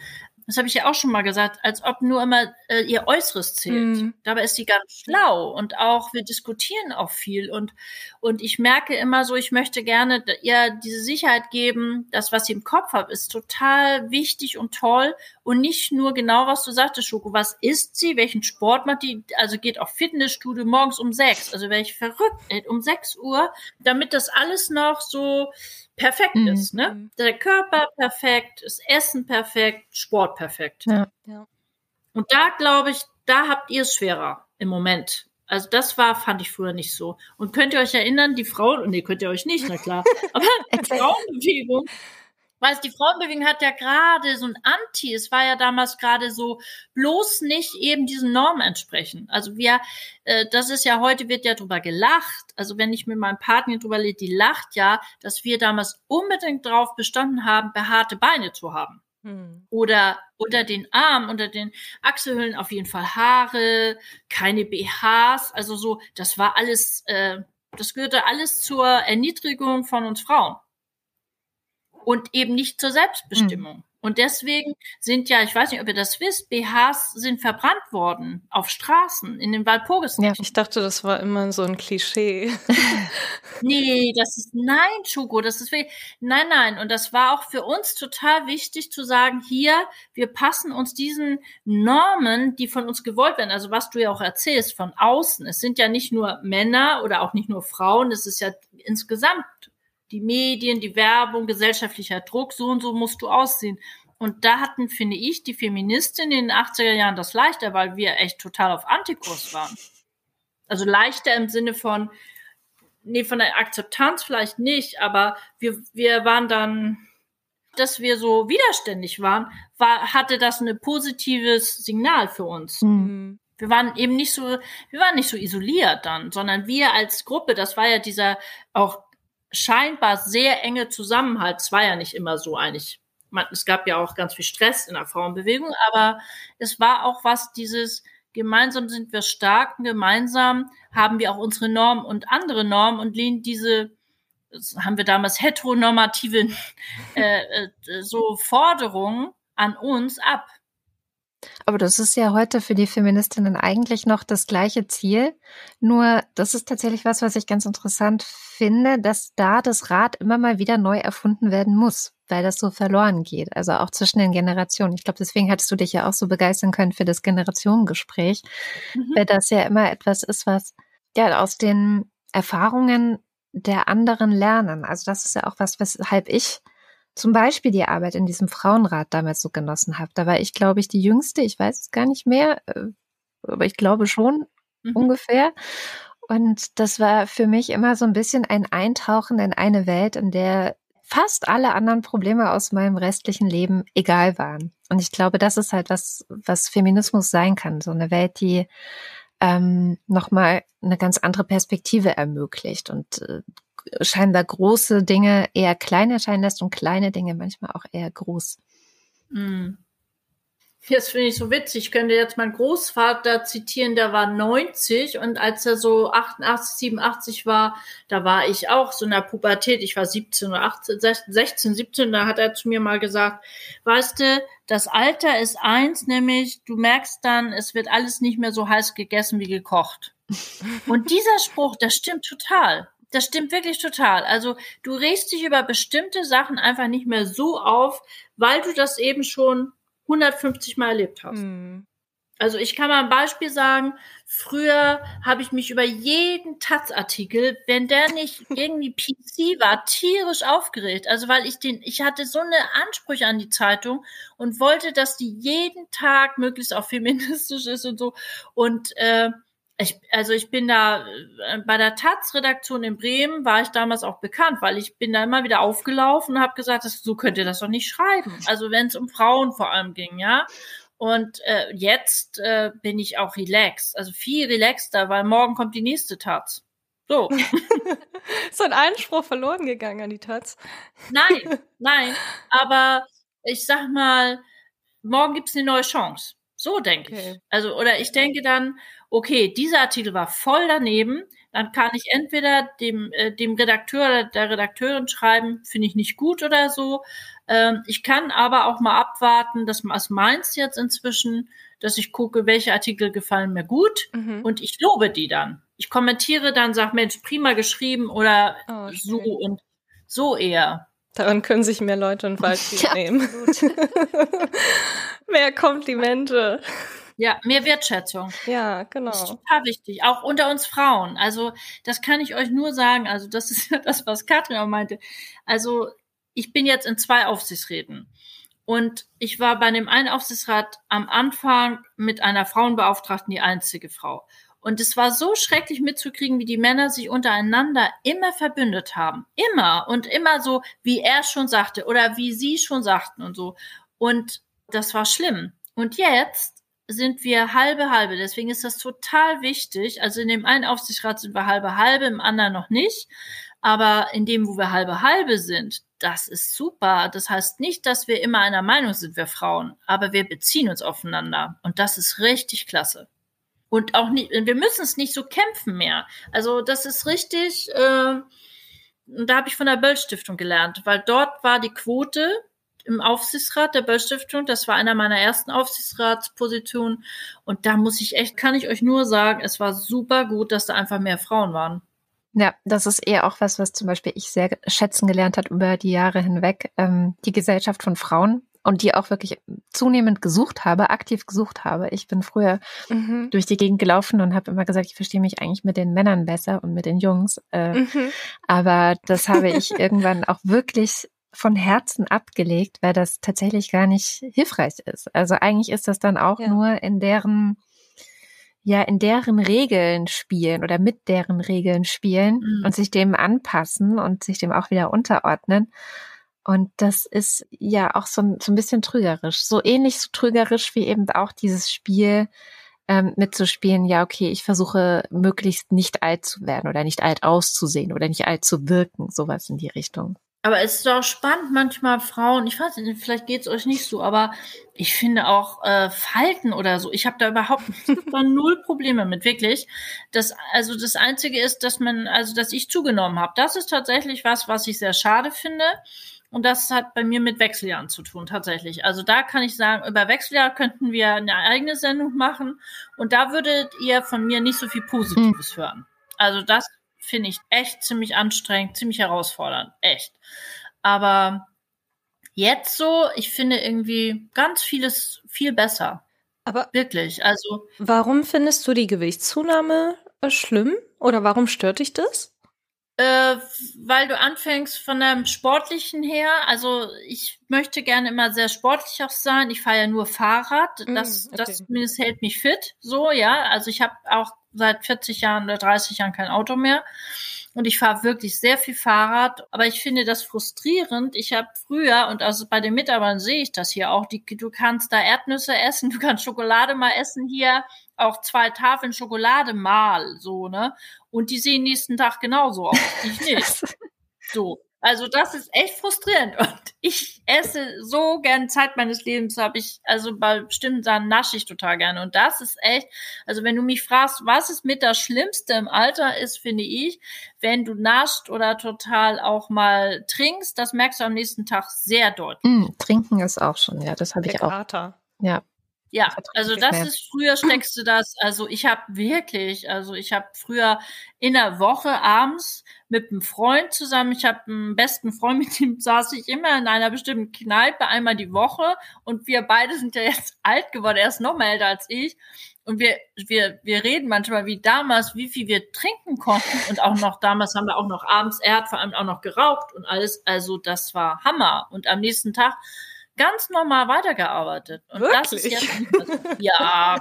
Das habe ich ja auch schon mal gesagt, als ob nur immer äh, ihr Äußeres zählt. Mhm. Dabei ist sie ganz schlau und auch wir diskutieren auch viel und und ich merke immer so, ich möchte gerne ihr diese Sicherheit geben, das was sie im Kopf hat, ist total wichtig und toll und nicht nur genau was du sagtest, Schoko, was isst sie, welchen Sport macht die, also geht auf Fitnessstudio morgens um sechs, also wäre ich verrückt, ey, um sechs Uhr, damit das alles noch so perfekt Mhm. ist, ne? Der Körper perfekt, das Essen perfekt, Sport perfekt. Ja. Ja. Und da glaube ich, da habt ihr es schwerer im Moment. Also das war, fand ich früher nicht so. Und könnt ihr euch erinnern, die Frauen, nee, könnt ihr euch nicht, na klar, aber die Frauenbewegung, Weißt, die Frauenbewegung hat ja gerade so ein Anti, es war ja damals gerade so, bloß nicht eben diesen Normen entsprechen. Also wir, äh, das ist ja, heute wird ja drüber gelacht. Also wenn ich mit meinem Partner drüber rede, die lacht ja, dass wir damals unbedingt drauf bestanden haben, behaarte Beine zu haben. Hm. Oder unter den Armen, unter den Achselhöhlen auf jeden Fall Haare, keine BHs, also so, das war alles, äh, das gehörte alles zur Erniedrigung von uns Frauen und eben nicht zur Selbstbestimmung. Mhm. Und deswegen sind ja, ich weiß nicht, ob ihr das wisst, BHs sind verbrannt worden auf Straßen in den Walpurgis. Ja, ich dachte, das war immer so ein Klischee. nee, das ist, nein, Chugo, das ist, nein, nein. Und das war auch für uns total wichtig zu sagen, hier, wir passen uns diesen Normen, die von uns gewollt werden. Also was du ja auch erzählst, von außen. Es sind ja nicht nur Männer oder auch nicht nur Frauen, es ist ja insgesamt die Medien, die Werbung, gesellschaftlicher Druck, so und so musst du aussehen. Und da hatten, finde ich, die Feministinnen in den 80er Jahren das leichter, weil wir echt total auf Antikurs waren. Also leichter im Sinne von, nee, von der Akzeptanz vielleicht nicht, aber wir, wir waren dann, dass wir so widerständig waren, war, hatte das ein positives Signal für uns. Mhm. Wir waren eben nicht so, wir waren nicht so isoliert dann, sondern wir als Gruppe, das war ja dieser auch scheinbar sehr enge Zusammenhalt. Es war ja nicht immer so eigentlich. Man, es gab ja auch ganz viel Stress in der Frauenbewegung, aber es war auch was dieses gemeinsam sind wir stark gemeinsam haben wir auch unsere Normen und andere Normen und lehnen diese haben wir damals heteronormative äh, äh, so Forderungen an uns ab. Aber das ist ja heute für die Feministinnen eigentlich noch das gleiche Ziel. Nur das ist tatsächlich was, was ich ganz interessant finde, dass da das Rad immer mal wieder neu erfunden werden muss, weil das so verloren geht. Also auch zwischen den Generationen. Ich glaube, deswegen hattest du dich ja auch so begeistern können für das Generationengespräch, mhm. weil das ja immer etwas ist, was ja aus den Erfahrungen der anderen lernen. Also das ist ja auch was, weshalb ich zum Beispiel die Arbeit in diesem Frauenrat damals so genossen habe. Da war ich, glaube ich, die Jüngste, ich weiß es gar nicht mehr, äh, aber ich glaube schon mhm. ungefähr. Und das war für mich immer so ein bisschen ein Eintauchen in eine Welt, in der fast alle anderen Probleme aus meinem restlichen Leben egal waren. Und ich glaube, das ist halt was, was Feminismus sein kann. So eine Welt, die ähm, nochmal eine ganz andere Perspektive ermöglicht und äh, scheinbar große Dinge eher klein erscheinen lässt und kleine Dinge manchmal auch eher groß. Mhm. Das finde ich so witzig. Ich könnte jetzt meinen Großvater zitieren, der war 90 und als er so 88, 87 war, da war ich auch so in der Pubertät. Ich war 17 oder 18, 16, 17, da hat er zu mir mal gesagt, weißt du, das Alter ist eins, nämlich du merkst dann, es wird alles nicht mehr so heiß gegessen wie gekocht. Und dieser Spruch, das stimmt total. Das stimmt wirklich total. Also du regst dich über bestimmte Sachen einfach nicht mehr so auf, weil du das eben schon 150 Mal erlebt hast. Mhm. Also ich kann mal ein Beispiel sagen. Früher habe ich mich über jeden Taz-Artikel, wenn der nicht irgendwie PC war, tierisch aufgeregt. Also weil ich den, ich hatte so eine Ansprüche an die Zeitung und wollte, dass die jeden Tag möglichst auch feministisch ist und so. Und äh, ich, also ich bin da äh, bei der Taz-Redaktion in Bremen war ich damals auch bekannt, weil ich bin da immer wieder aufgelaufen und habe gesagt, das, so könnt ihr das doch nicht schreiben. Also wenn es um Frauen vor allem ging, ja. Und äh, jetzt äh, bin ich auch relaxed, also viel relaxter, weil morgen kommt die nächste Taz. So. so ein Einspruch verloren gegangen an die Taz. Nein, nein. Aber ich sag mal, morgen gibt's eine neue Chance. So denke okay. ich. Also, oder ich denke dann, okay, dieser Artikel war voll daneben, dann kann ich entweder dem, äh, dem Redakteur oder der Redakteurin schreiben, finde ich nicht gut oder so. Ähm, ich kann aber auch mal abwarten, dass was meinst jetzt inzwischen, dass ich gucke, welche Artikel gefallen mir gut mhm. und ich lobe die dann. Ich kommentiere dann, sag Mensch, prima geschrieben oder oh, so und so eher. Daran können sich mehr Leute ein Beispiel ja, nehmen. mehr Komplimente. Ja, mehr Wertschätzung. Ja, genau. Das ist total wichtig. Auch unter uns Frauen. Also, das kann ich euch nur sagen. Also, das ist ja das, was Katrin auch meinte. Also, ich bin jetzt in zwei Aufsichtsräten. Und ich war bei dem einen Aufsichtsrat am Anfang mit einer Frauenbeauftragten die einzige Frau. Und es war so schrecklich mitzukriegen, wie die Männer sich untereinander immer verbündet haben. Immer. Und immer so, wie er schon sagte oder wie sie schon sagten und so. Und das war schlimm. Und jetzt sind wir halbe halbe. Deswegen ist das total wichtig. Also in dem einen Aufsichtsrat sind wir halbe halbe, im anderen noch nicht. Aber in dem, wo wir halbe halbe sind, das ist super. Das heißt nicht, dass wir immer einer Meinung sind, wir Frauen, aber wir beziehen uns aufeinander. Und das ist richtig klasse. Und auch nicht, wir müssen es nicht so kämpfen mehr. Also das ist richtig, äh, da habe ich von der Böll Stiftung gelernt, weil dort war die Quote im Aufsichtsrat der Böll Stiftung, das war einer meiner ersten Aufsichtsratspositionen und da muss ich echt, kann ich euch nur sagen, es war super gut, dass da einfach mehr Frauen waren. Ja, das ist eher auch was, was zum Beispiel ich sehr schätzen gelernt hat über die Jahre hinweg. Ähm, die Gesellschaft von Frauen und die auch wirklich zunehmend gesucht habe, aktiv gesucht habe. Ich bin früher mhm. durch die Gegend gelaufen und habe immer gesagt, ich verstehe mich eigentlich mit den Männern besser und mit den Jungs. Äh, mhm. Aber das habe ich irgendwann auch wirklich von Herzen abgelegt, weil das tatsächlich gar nicht hilfreich ist. Also eigentlich ist das dann auch ja. nur in deren ja in deren Regeln spielen oder mit deren Regeln spielen mhm. und sich dem anpassen und sich dem auch wieder unterordnen. Und das ist ja auch so, so ein bisschen trügerisch. So ähnlich so trügerisch wie eben auch dieses Spiel ähm, mitzuspielen, ja, okay, ich versuche möglichst nicht alt zu werden oder nicht alt auszusehen oder nicht alt zu wirken, sowas in die Richtung. Aber es ist auch spannend, manchmal Frauen, ich weiß nicht, vielleicht geht es euch nicht so, aber ich finde auch äh, Falten oder so, ich habe da überhaupt null Probleme mit, wirklich. Das, also das Einzige ist, dass man, also dass ich zugenommen habe. Das ist tatsächlich was, was ich sehr schade finde. Und das hat bei mir mit Wechseljahren zu tun, tatsächlich. Also da kann ich sagen, über Wechseljahr könnten wir eine eigene Sendung machen. Und da würdet ihr von mir nicht so viel Positives hm. hören. Also das finde ich echt ziemlich anstrengend, ziemlich herausfordernd, echt. Aber jetzt so, ich finde irgendwie ganz vieles viel besser. Aber wirklich, also. Warum findest du die Gewichtszunahme äh, schlimm? Oder warum stört dich das? Äh, weil du anfängst von einem sportlichen her, also ich möchte gerne immer sehr sportlich auch sein. Ich fahre ja nur Fahrrad. Das, mm, okay. das zumindest hält mich fit. So, ja. Also ich habe auch seit 40 Jahren oder 30 Jahren kein Auto mehr. Und ich fahre wirklich sehr viel Fahrrad, aber ich finde das frustrierend. Ich habe früher, und also bei den Mitarbeitern sehe ich das hier auch, die, du kannst da Erdnüsse essen, du kannst Schokolade mal essen hier, auch zwei Tafeln Schokolade mal, so, ne? Und die sehen nächsten Tag genauso aus. Ich nicht. So. Also das ist echt frustrierend. Und ich esse so gern Zeit meines Lebens, habe ich, also bei bestimmten Sachen nasche ich total gerne. Und das ist echt, also wenn du mich fragst, was ist mit das Schlimmste im Alter ist, finde ich, wenn du nascht oder total auch mal trinkst, das merkst du am nächsten Tag sehr deutlich. Mm, trinken ist auch schon, ja, das habe ich auch. Kater. Ja. Ja, also das ist früher steckst du das. Also ich habe wirklich, also ich habe früher in der Woche abends mit einem Freund zusammen, ich habe einen besten Freund, mit dem saß ich immer in einer bestimmten Kneipe einmal die Woche und wir beide sind ja jetzt alt geworden, er ist noch mehr älter als ich und wir wir wir reden manchmal wie damals, wie viel wir trinken konnten und auch noch damals haben wir auch noch abends, er hat vor allem auch noch geraucht und alles, also das war Hammer und am nächsten Tag ganz normal weitergearbeitet. Und Wirklich? das ist jetzt. Ja,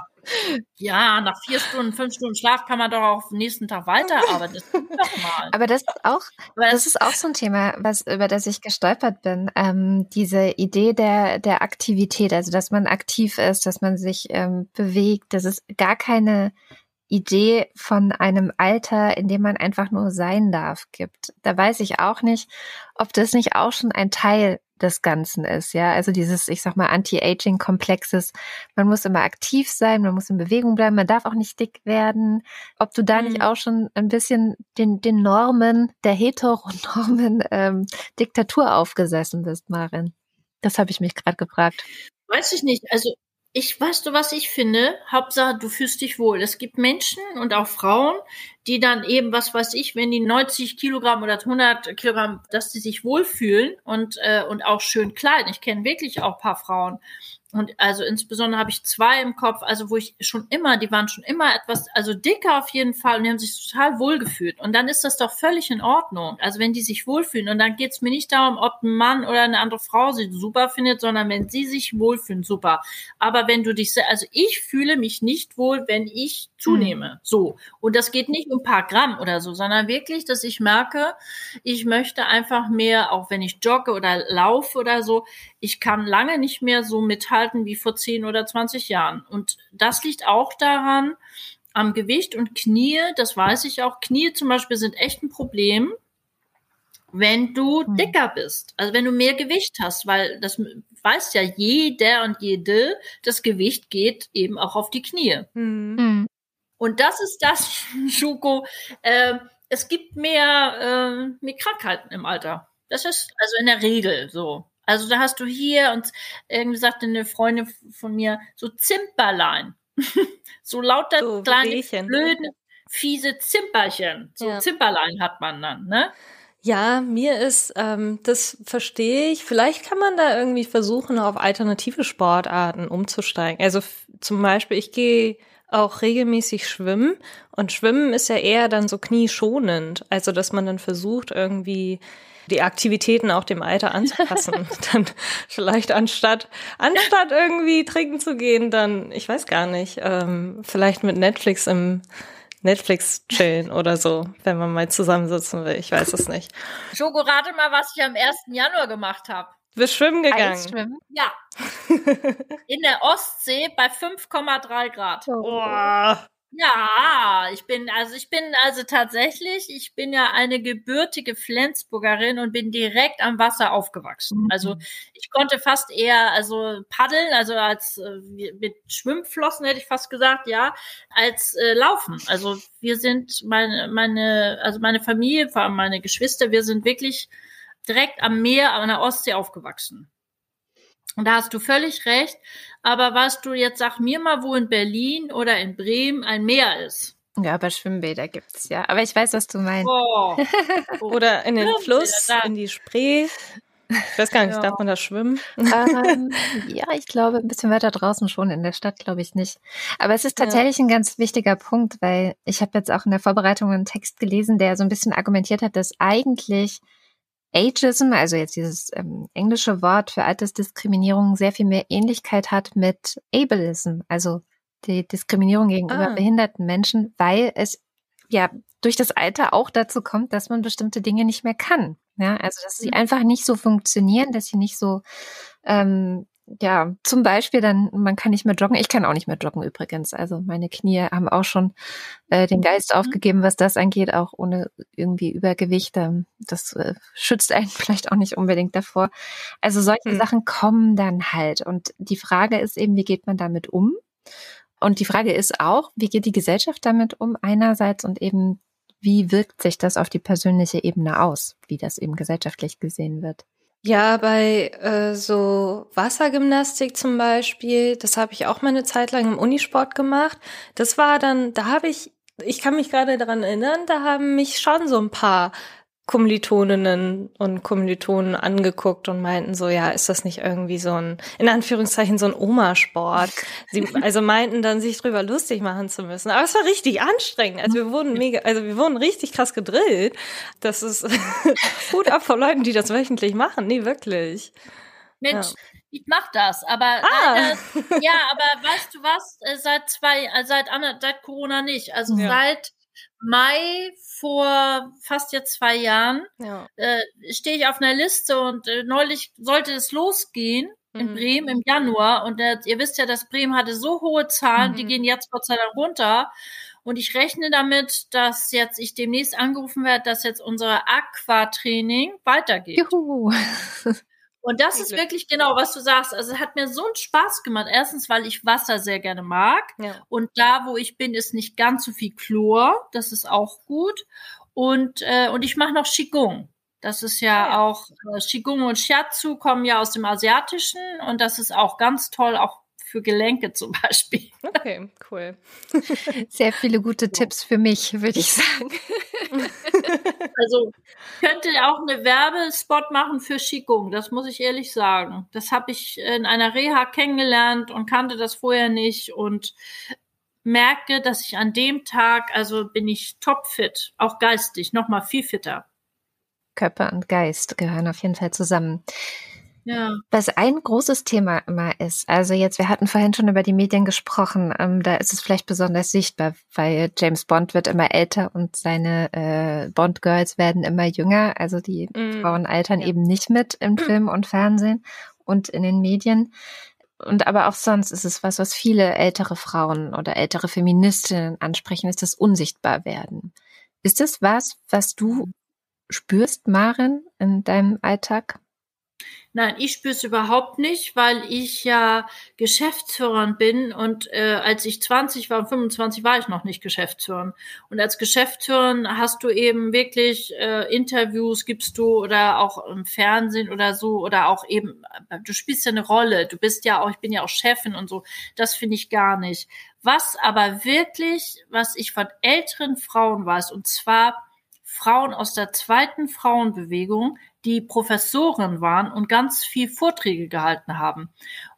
ja, nach vier Stunden, fünf Stunden Schlaf kann man doch auch am nächsten Tag weiterarbeiten. Das. Aber das ist auch, das ist auch so ein Thema, was, über das ich gestolpert bin. Ähm, diese Idee der, der Aktivität, also dass man aktiv ist, dass man sich ähm, bewegt, das ist gar keine Idee von einem Alter, in dem man einfach nur sein darf, gibt. Da weiß ich auch nicht, ob das nicht auch schon ein Teil des Ganzen ist, ja. Also dieses, ich sag mal, Anti-Aging-Komplexes. Man muss immer aktiv sein, man muss in Bewegung bleiben, man darf auch nicht dick werden. Ob du da mhm. nicht auch schon ein bisschen den, den Normen, der Heteronormen ähm, Diktatur aufgesessen bist, Marin? Das habe ich mich gerade gefragt. Weiß ich nicht. Also ich weißt du, was ich finde? Hauptsache, du fühlst dich wohl. Es gibt Menschen und auch Frauen, die dann eben, was weiß ich, wenn die 90 Kilogramm oder 100 Kilogramm, dass die sich wohlfühlen und, äh, und auch schön kleiden. Ich kenne wirklich auch paar Frauen, und also insbesondere habe ich zwei im Kopf, also wo ich schon immer, die waren schon immer etwas, also dicker auf jeden Fall und die haben sich total wohlgefühlt. Und dann ist das doch völlig in Ordnung. Also wenn die sich wohlfühlen und dann geht es mir nicht darum, ob ein Mann oder eine andere Frau sie super findet, sondern wenn sie sich wohlfühlen, super. Aber wenn du dich, also ich fühle mich nicht wohl, wenn ich zunehme. Mhm. So. Und das geht nicht um ein paar Gramm oder so, sondern wirklich, dass ich merke, ich möchte einfach mehr, auch wenn ich jogge oder laufe oder so, ich kann lange nicht mehr so mithalten halten wie vor 10 oder 20 Jahren. Und das liegt auch daran, am Gewicht und Knie, das weiß ich auch, Knie zum Beispiel sind echt ein Problem, wenn du hm. dicker bist, also wenn du mehr Gewicht hast, weil das weiß ja jeder und jede, das Gewicht geht eben auch auf die Knie. Mhm. Und das ist das, Schuko, äh, es gibt mehr, äh, mehr Krankheiten im Alter. Das ist also in der Regel so. Also da hast du hier und irgendwie sagte eine Freundin von mir so Zimperlein. so lauter so, kleine, Wehchen. blöde, fiese Zimperchen. So ja. Zimperlein hat man dann, ne? Ja, mir ist, ähm, das verstehe ich. Vielleicht kann man da irgendwie versuchen, auf alternative Sportarten umzusteigen. Also zum Beispiel, ich gehe auch regelmäßig schwimmen und Schwimmen ist ja eher dann so knieschonend. Also, dass man dann versucht, irgendwie die Aktivitäten auch dem Alter anzupassen. dann vielleicht anstatt, anstatt irgendwie trinken zu gehen, dann, ich weiß gar nicht, ähm, vielleicht mit Netflix im Netflix chillen oder so, wenn man mal zusammensitzen will. Ich weiß es nicht. Schoko, rate mal, was ich am 1. Januar gemacht habe. Bist schwimmen gegangen. Eisschwimmen? Ja. In der Ostsee bei 5,3 Grad. Oh. Ja, ich bin, also ich bin also tatsächlich, ich bin ja eine gebürtige Flensburgerin und bin direkt am Wasser aufgewachsen. Mhm. Also ich konnte fast eher, also paddeln, also als äh, mit Schwimmflossen hätte ich fast gesagt, ja, als äh, laufen. Also wir sind meine, meine, also meine Familie, vor allem meine Geschwister, wir sind wirklich direkt am Meer, an der Ostsee aufgewachsen. Und da hast du völlig recht. Aber was du jetzt sag mir mal, wo in Berlin oder in Bremen ein Meer ist. Ja, aber Schwimmbäder gibt's ja. Aber ich weiß, was du meinst. Oh. Oder in den Fluss, in die Spree. Ich weiß gar nicht, ja. darf man da schwimmen? Ähm, ja, ich glaube, ein bisschen weiter draußen schon, in der Stadt glaube ich nicht. Aber es ist tatsächlich ja. ein ganz wichtiger Punkt, weil ich habe jetzt auch in der Vorbereitung einen Text gelesen, der so ein bisschen argumentiert hat, dass eigentlich Ageism, also jetzt dieses ähm, englische Wort für Altersdiskriminierung, sehr viel mehr Ähnlichkeit hat mit Ableism, also die Diskriminierung gegenüber ah. behinderten Menschen, weil es ja durch das Alter auch dazu kommt, dass man bestimmte Dinge nicht mehr kann. Ja, also dass sie mhm. einfach nicht so funktionieren, dass sie nicht so ähm, ja, zum Beispiel dann, man kann nicht mehr joggen. Ich kann auch nicht mehr joggen übrigens. Also meine Knie haben auch schon äh, den Geist mhm. aufgegeben, was das angeht, auch ohne irgendwie Übergewicht. Ähm, das äh, schützt einen vielleicht auch nicht unbedingt davor. Also solche mhm. Sachen kommen dann halt. Und die Frage ist eben, wie geht man damit um? Und die Frage ist auch, wie geht die Gesellschaft damit um einerseits und eben, wie wirkt sich das auf die persönliche Ebene aus, wie das eben gesellschaftlich gesehen wird? Ja, bei äh, so Wassergymnastik zum Beispiel, das habe ich auch mal eine Zeit lang im Unisport gemacht. Das war dann, da habe ich, ich kann mich gerade daran erinnern, da haben mich schon so ein paar Kommilitoninnen und Kommilitonen angeguckt und meinten so, ja, ist das nicht irgendwie so ein, in Anführungszeichen, so ein Oma-Sport? Sie also meinten dann, sich drüber lustig machen zu müssen. Aber es war richtig anstrengend. Also wir wurden mega, also wir wurden richtig krass gedrillt. Das ist Hut ab vor Leuten, die das wöchentlich machen. Nee, wirklich. Mensch, ja. ich mach das, aber ah. leider, ja, aber weißt du was? Äh, seit zwei, äh, seit, seit Corona nicht. Also ja. seit Mai vor fast jetzt zwei Jahren ja. äh, stehe ich auf einer Liste und äh, neulich sollte es losgehen in mhm. Bremen im Januar und äh, ihr wisst ja, dass Bremen hatte so hohe Zahlen, mhm. die gehen jetzt Gott sei Dank runter und ich rechne damit, dass jetzt ich demnächst angerufen werde, dass jetzt unser Aquatraining weitergeht. Juhu. Und das ist wirklich genau, was du sagst. Also es hat mir so einen Spaß gemacht. Erstens, weil ich Wasser sehr gerne mag. Ja. Und da, wo ich bin, ist nicht ganz so viel Chlor. Das ist auch gut. Und, äh, und ich mache noch Qigong. Das ist ja, ja. auch, äh, Qigong und Shiatsu kommen ja aus dem Asiatischen. Und das ist auch ganz toll, auch für Gelenke zum Beispiel. Okay, cool. Sehr viele gute Tipps für mich, würde ich sagen. also könnte auch eine Werbespot machen für Qigong, das muss ich ehrlich sagen. Das habe ich in einer Reha kennengelernt und kannte das vorher nicht und merke, dass ich an dem Tag, also bin ich topfit, auch geistig, noch mal viel fitter. Körper und Geist gehören auf jeden Fall zusammen. Ja. Was ein großes Thema immer ist, also jetzt, wir hatten vorhin schon über die Medien gesprochen, ähm, da ist es vielleicht besonders sichtbar, weil James Bond wird immer älter und seine äh, Bond-Girls werden immer jünger, also die mm. Frauen altern ja. eben nicht mit im Film und Fernsehen und in den Medien. Und aber auch sonst ist es was, was viele ältere Frauen oder ältere Feministinnen ansprechen, ist das unsichtbar werden. Ist das was, was du spürst, Maren, in deinem Alltag? Nein, ich spüre es überhaupt nicht, weil ich ja Geschäftsführerin bin und äh, als ich 20 war und 25 war ich noch nicht Geschäftsführerin. Und als Geschäftsführerin hast du eben wirklich äh, Interviews, gibst du oder auch im Fernsehen oder so oder auch eben, du spielst ja eine Rolle. Du bist ja auch, ich bin ja auch Chefin und so. Das finde ich gar nicht. Was aber wirklich, was ich von älteren Frauen weiß, und zwar Frauen aus der zweiten Frauenbewegung, die Professoren waren und ganz viel Vorträge gehalten haben.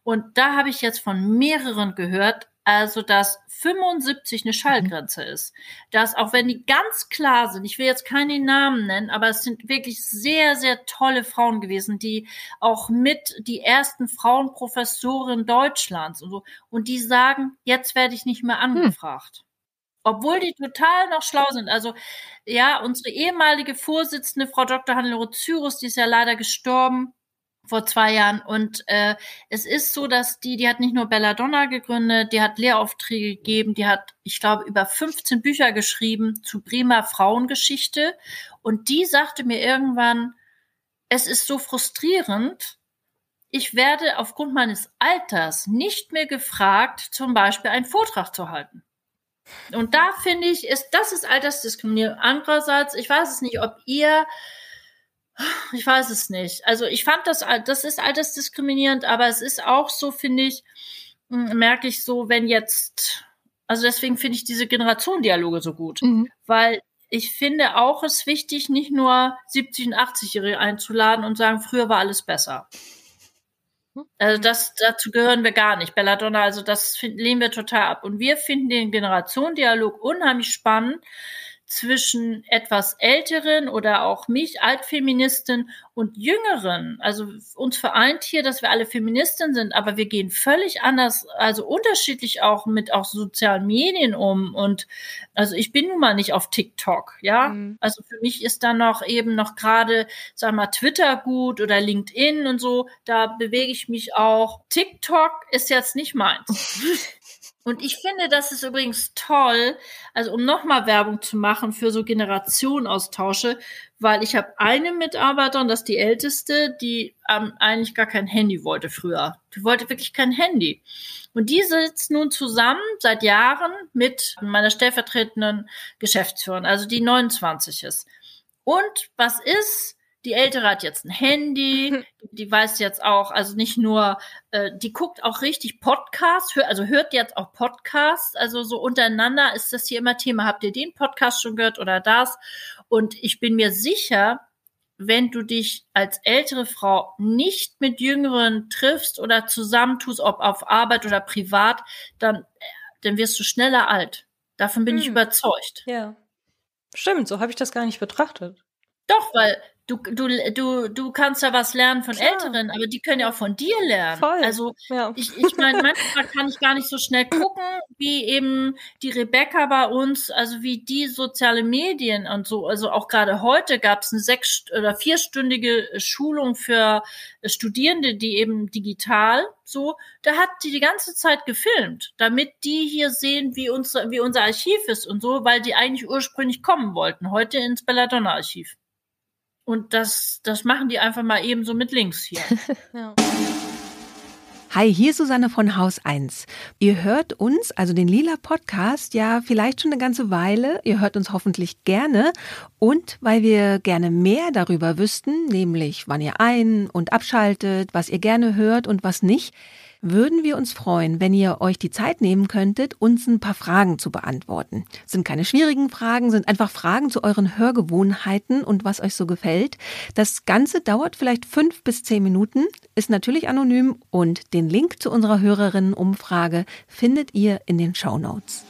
Und da habe ich jetzt von mehreren gehört, also dass 75 eine Schallgrenze ist. Dass auch wenn die ganz klar sind, ich will jetzt keine Namen nennen, aber es sind wirklich sehr, sehr tolle Frauen gewesen, die auch mit die ersten Frauenprofessoren Deutschlands und so. Und die sagen, jetzt werde ich nicht mehr hm. angefragt. Hm. Obwohl die total noch schlau sind. Also ja, unsere ehemalige Vorsitzende, Frau Dr. Hannelore Cyrus, die ist ja leider gestorben vor zwei Jahren. Und äh, es ist so, dass die, die hat nicht nur Belladonna gegründet, die hat Lehraufträge gegeben, die hat, ich glaube, über 15 Bücher geschrieben zu Bremer Frauengeschichte. Und die sagte mir irgendwann, es ist so frustrierend, ich werde aufgrund meines Alters nicht mehr gefragt, zum Beispiel einen Vortrag zu halten. Und da finde ich, ist, das ist Altersdiskriminierung. Andererseits, ich weiß es nicht, ob ihr, ich weiß es nicht. Also ich fand das, das ist altersdiskriminierend, aber es ist auch so, finde ich, hm, merke ich so, wenn jetzt, also deswegen finde ich diese Generationendialoge so gut, mhm. weil ich finde auch es wichtig, nicht nur 70 und 80-Jährige einzuladen und sagen, früher war alles besser. Also das, dazu gehören wir gar nicht. Belladonna, also das find, lehnen wir total ab. Und wir finden den Generationendialog unheimlich spannend, zwischen etwas älteren oder auch mich, Altfeministin und Jüngeren. Also uns vereint hier, dass wir alle Feministin sind, aber wir gehen völlig anders, also unterschiedlich auch mit auch sozialen Medien um. Und also ich bin nun mal nicht auf TikTok, ja. Mhm. Also für mich ist da noch eben noch gerade, sag mal, Twitter gut oder LinkedIn und so. Da bewege ich mich auch. TikTok ist jetzt nicht meins. Und ich finde, das ist übrigens toll, also um nochmal Werbung zu machen für so Generationenaustausche, weil ich habe eine Mitarbeiterin, das ist die älteste, die ähm, eigentlich gar kein Handy wollte früher. Die wollte wirklich kein Handy. Und die sitzt nun zusammen seit Jahren mit meiner stellvertretenden Geschäftsführerin, also die 29 ist. Und was ist? Die Ältere hat jetzt ein Handy, die weiß jetzt auch, also nicht nur, äh, die guckt auch richtig Podcasts, hör, also hört jetzt auch Podcasts, also so untereinander ist das hier immer Thema. Habt ihr den Podcast schon gehört oder das? Und ich bin mir sicher, wenn du dich als ältere Frau nicht mit Jüngeren triffst oder zusammentust, ob auf Arbeit oder privat, dann, dann wirst du schneller alt. Davon bin hm. ich überzeugt. Ja. Stimmt, so habe ich das gar nicht betrachtet. Doch, weil du, du, du, du kannst ja was lernen von Klar. Älteren, aber die können ja auch von dir lernen. Voll. Also ja. ich, ich meine, manchmal kann ich gar nicht so schnell gucken, wie eben die Rebecca bei uns, also wie die soziale Medien und so. Also auch gerade heute gab es eine sechs- oder vierstündige Schulung für Studierende, die eben digital so, da hat die die ganze Zeit gefilmt, damit die hier sehen, wie unser, wie unser Archiv ist und so, weil die eigentlich ursprünglich kommen wollten, heute ins Belladonna-Archiv. Und das, das machen die einfach mal eben so mit links hier. ja. Hi, hier Susanne von Haus 1. Ihr hört uns, also den Lila Podcast, ja vielleicht schon eine ganze Weile. Ihr hört uns hoffentlich gerne. Und weil wir gerne mehr darüber wüssten, nämlich wann ihr ein- und abschaltet, was ihr gerne hört und was nicht, würden wir uns freuen, wenn ihr euch die Zeit nehmen könntet, uns ein paar Fragen zu beantworten. Sind keine schwierigen Fragen, sind einfach Fragen zu euren Hörgewohnheiten und was euch so gefällt. Das Ganze dauert vielleicht fünf bis zehn Minuten, ist natürlich anonym und den Link zu unserer Hörerinnenumfrage findet ihr in den Show Notes.